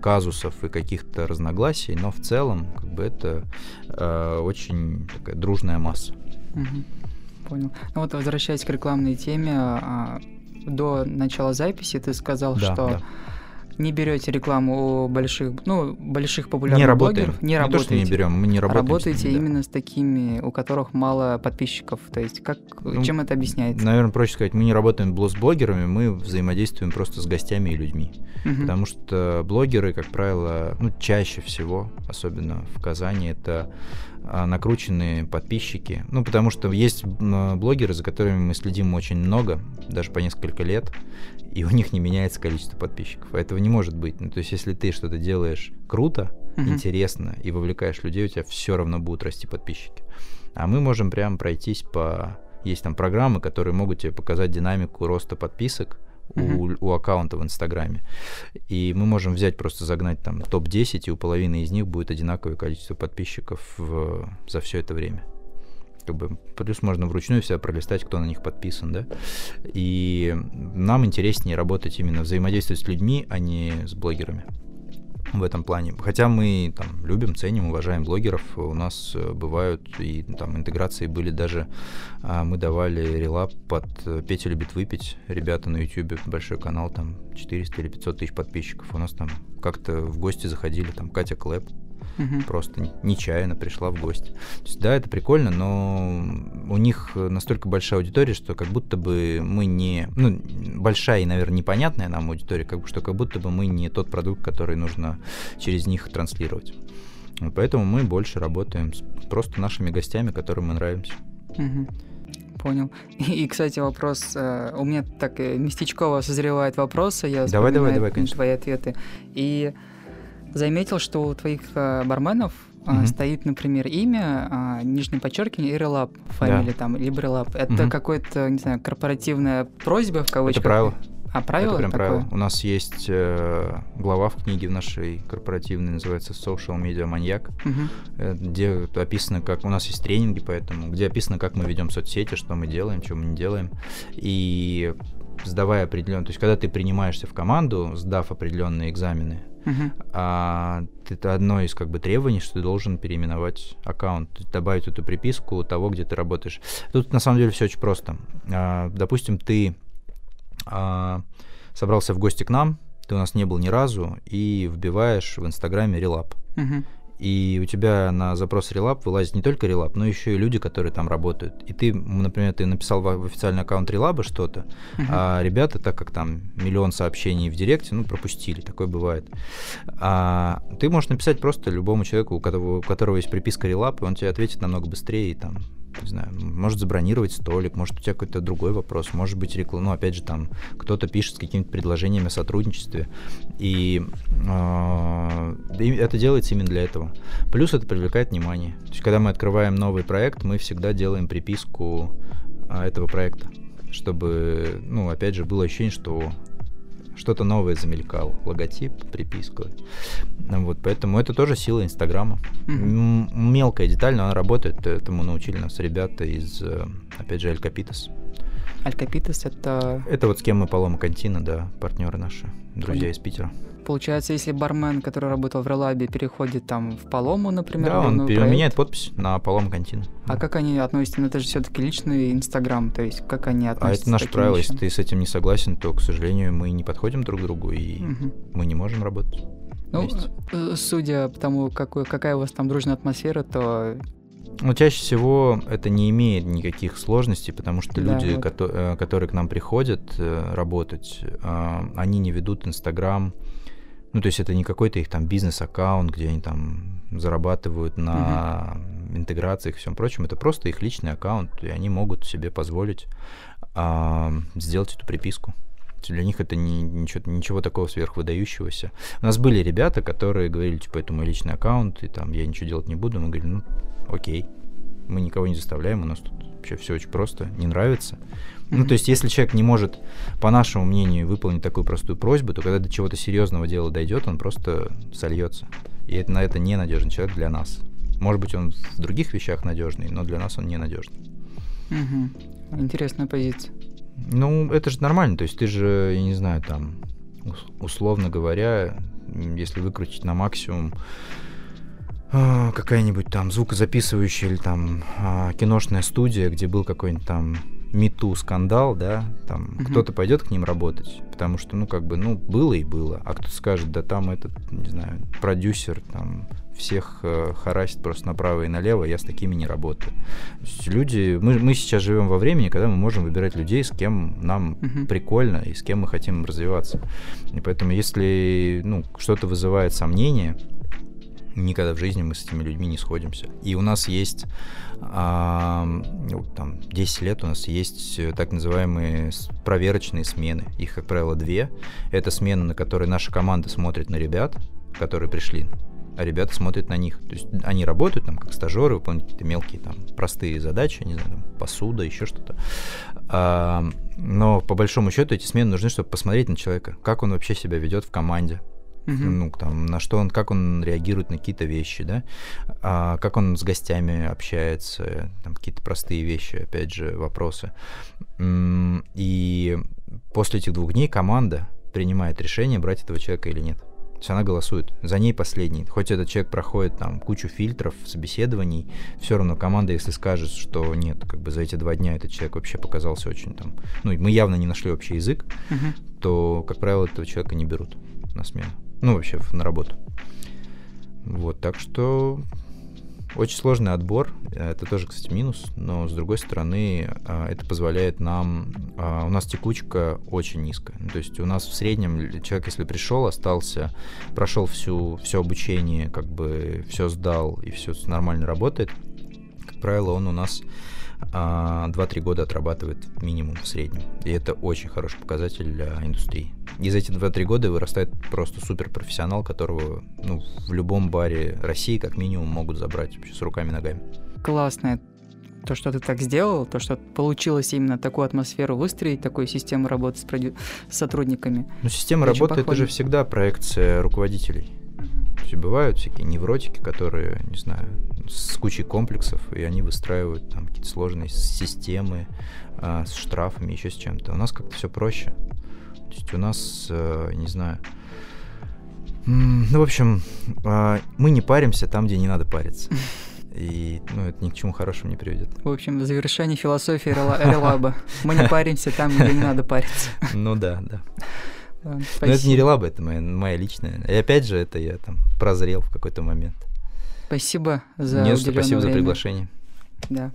казусов и каких-то разногласий, но в целом как бы это э, очень такая дружная масса. Угу. Понял. Ну вот возвращаясь к рекламной теме, а, до начала записи ты сказал, да, что да не берете рекламу у больших, ну, больших популярных не работаем. блогеров, не, не работаете. То, что не берем, мы не работаем. Работаете с ними, да. именно с такими, у которых мало подписчиков. То есть как, ну, чем это объясняется? Наверное, проще сказать, мы не работаем с блогерами, мы взаимодействуем просто с гостями и людьми. Угу. Потому что блогеры, как правило, ну, чаще всего, особенно в Казани, это накрученные подписчики. Ну, потому что есть блогеры, за которыми мы следим очень много, даже по несколько лет, и у них не меняется количество подписчиков. Этого не может быть. Ну, то есть, если ты что-то делаешь круто, uh-huh. интересно и вовлекаешь людей, у тебя все равно будут расти подписчики. А мы можем прям пройтись по... Есть там программы, которые могут тебе показать динамику роста подписок, у, у аккаунта в Инстаграме. И мы можем взять, просто загнать там топ-10, и у половины из них будет одинаковое количество подписчиков в, за все это время. Как бы, плюс можно вручную себя пролистать, кто на них подписан, да. И нам интереснее работать именно взаимодействовать с людьми, а не с блогерами в этом плане. Хотя мы там любим, ценим, уважаем блогеров, у нас э, бывают и там интеграции были даже, а, мы давали релап под э, Петя любит выпить, ребята на YouTube, большой канал, там 400 или 500 тысяч подписчиков, у нас там как-то в гости заходили, там Катя Клэп, угу. просто нечаянно пришла в гости. То есть, да, это прикольно, но у них настолько большая аудитория, что как будто бы мы не... Ну, большая и, наверное, непонятная нам аудитория, как, что как будто бы мы не тот продукт, который нужно через них транслировать. Поэтому мы больше работаем с просто нашими гостями, которым мы нравимся. Угу. Понял. И, кстати, вопрос. Э, у меня так э, местечково созревает вопросы. Я давай, давай, давай, конечно. Твои ответы. И заметил, что у твоих э, барменов mm-hmm. стоит, например, имя, а, нижнее подчеркивание и Relap Family, да. там, Relap. Это mm-hmm. какое-то, не знаю, корпоративная просьба в кавычках? Это правило. А правило Это прям такое? правило. У нас есть э, глава в книге в нашей корпоративной, называется Social Media Маньяк, э, где описано, как... У нас есть тренинги поэтому, где описано, как мы ведем соцсети, что мы делаем, что мы не делаем. И сдавая определенные... То есть, когда ты принимаешься в команду, сдав определенные экзамены, А, это одно из как бы требований, что ты должен переименовать аккаунт, добавить эту приписку того, где ты работаешь. Тут на самом деле все очень просто. А, допустим, ты а, собрался в гости к нам, ты у нас не был ни разу, и вбиваешь в Инстаграме релап. Мгм. И у тебя на запрос релап вылазит не только релап, но еще и люди, которые там работают. И ты, например, ты написал в официальный аккаунт релаба что-то, Мгм. а ребята, так как там миллион сообщений в директе, ну, пропустили, такое бывает. А ты можешь написать просто любому человеку, у которого, у которого есть приписка релап, и он тебе ответит намного быстрее, и там, не знаю, может забронировать столик, может у тебя какой-то другой вопрос, может быть реклама, ну, опять же, там, кто-то пишет с какими-то предложениями о сотрудничестве, и и это делается именно для этого. Плюс это привлекает внимание. То есть, когда мы открываем новый проект, мы всегда делаем приписку а, этого проекта, чтобы, ну, опять же, было ощущение, что что-то новое замелькало. Логотип, приписка. Вот, поэтому это тоже сила Инстаграма. М- Мелкая деталь, но она работает. Этому научили нас ребята из, э, опять же, Алькапитас. Алькапитес это Это вот с кем мы Палома Кантина, да, партнеры наши, друзья Понятно. из Питера. Получается, если бармен, который работал в Релабе, переходит там в Палому, например, да, он меняет подпись на Палома Кантина. А как они относятся? Ну, это же все-таки личный Инстаграм, то есть как они А относятся это наше правило. Если вещам? ты с этим не согласен, то, к сожалению, мы не подходим друг к другу, и Мгм. мы не можем работать. Ну, вместе. э, судя по тому, какой, какая у вас там дружная атмосфера, то Но чаще всего это не имеет никаких сложностей, потому что Да, люди, вот. э, которые к нам приходят э, работать, они не ведут Инстаграм. Ну, то есть это не какой-то их там бизнес-аккаунт, где они там зарабатывают на интеграциях и всем прочем. Это просто их личный аккаунт, и они могут себе позволить а, сделать эту приписку. Для них это не, ничего, ничего такого сверхвыдающегося. У нас были ребята, которые говорили, типа, это мой личный аккаунт, и там я ничего делать не буду. Мы говорим, ну, окей, мы никого не заставляем, у нас тут вообще все очень просто, не нравится. Ну, то есть, если человек не может, по нашему мнению, выполнить такую простую просьбу, то когда до чего-то серьезного дела дойдет, он просто сольется. И это, на это ненадежный человек для нас. Может быть, он в других вещах надежный, но для нас он ненадежный. Мгм. интересная позиция. Ну, это же нормально, то есть ты же, я не знаю, там, ус- условно говоря, если выкрутить на максимум какая-нибудь там звукозаписывающая или там а, киношная студия, где был какой-нибудь там мету скандал, да, там Мгм. кто-то пойдет к ним работать, потому что, ну, как бы, ну, было и было, а кто-то скажет, да там этот, не знаю, продюсер там всех э, харасит просто направо и налево, я с такими не работаю. Люди, мы, мы сейчас живем во времени, когда мы можем выбирать людей, с кем нам Мгм. прикольно и с кем мы хотим развиваться. И поэтому, если ну, что-то вызывает сомнения, никогда в жизни мы с этими людьми не сходимся. И у нас есть, а, там, 10 лет у нас есть э, так называемые проверочные смены. Их, как правило, две. Это смена, на которой наша команда смотрит на ребят, которые пришли, а ребята смотрят на них. То есть они работают там как стажеры, выполняют какие-то мелкие там простые задачи, не знаю, там, посуда, еще что-то. А, но по большому счету эти смены нужны, чтобы посмотреть на человека, как он вообще себя ведет в команде, Мгм. ну, там, на что он, как он реагирует на какие-то вещи, да, а, как он с гостями общается, там какие-то простые вещи, опять же, вопросы. И после этих двух дней команда принимает решение, брать этого человека или нет. То есть она голосует. За ней последний. Хоть этот человек проходит там кучу фильтров, собеседований, все равно команда, если скажет, что нет, как бы за эти два дня этот человек вообще показался очень там... Ну, мы явно не нашли общий язык, Мгм. то, как правило, этого человека не берут на смену. Ну, вообще, на работу. Вот, так что очень сложный отбор. Это тоже, кстати, минус, но с другой стороны, а, это позволяет нам... а, У нас текучка очень низкая. То есть у нас в среднем человек, если пришел, остался, прошел всю, все обучение, как бы все сдал и все нормально работает, как правило, он у нас а, 2-3 года отрабатывает минимум в среднем. И это очень хороший показатель для индустрии. И за эти 2-3 года вырастает просто суперпрофессионал, которого ну, в любом баре России как минимум могут забрать вообще с руками и ногами. Классная то, что ты так сделал, то, что получилось именно такую атмосферу выстроить, такую систему работы с, продю... с сотрудниками. Ну, система это работы это же всегда проекция руководителей. То есть бывают всякие невротики, которые, не знаю, с кучей комплексов, и они выстраивают там какие-то сложные системы а, с штрафами, еще с чем-то. У нас как-то все проще. То есть у нас, а, не знаю, ну, в общем, а, мы не паримся там, где не надо париться. И ну, это ни к чему хорошему не приведет. В общем, завершение философии релаба. Мы не паримся там, где не надо париться. Ну да, да. Но это не релаба, это моя, моя личная. И опять же, это я там прозрел в какой-то момент. Спасибо за Не спасибо время. за приглашение. Да.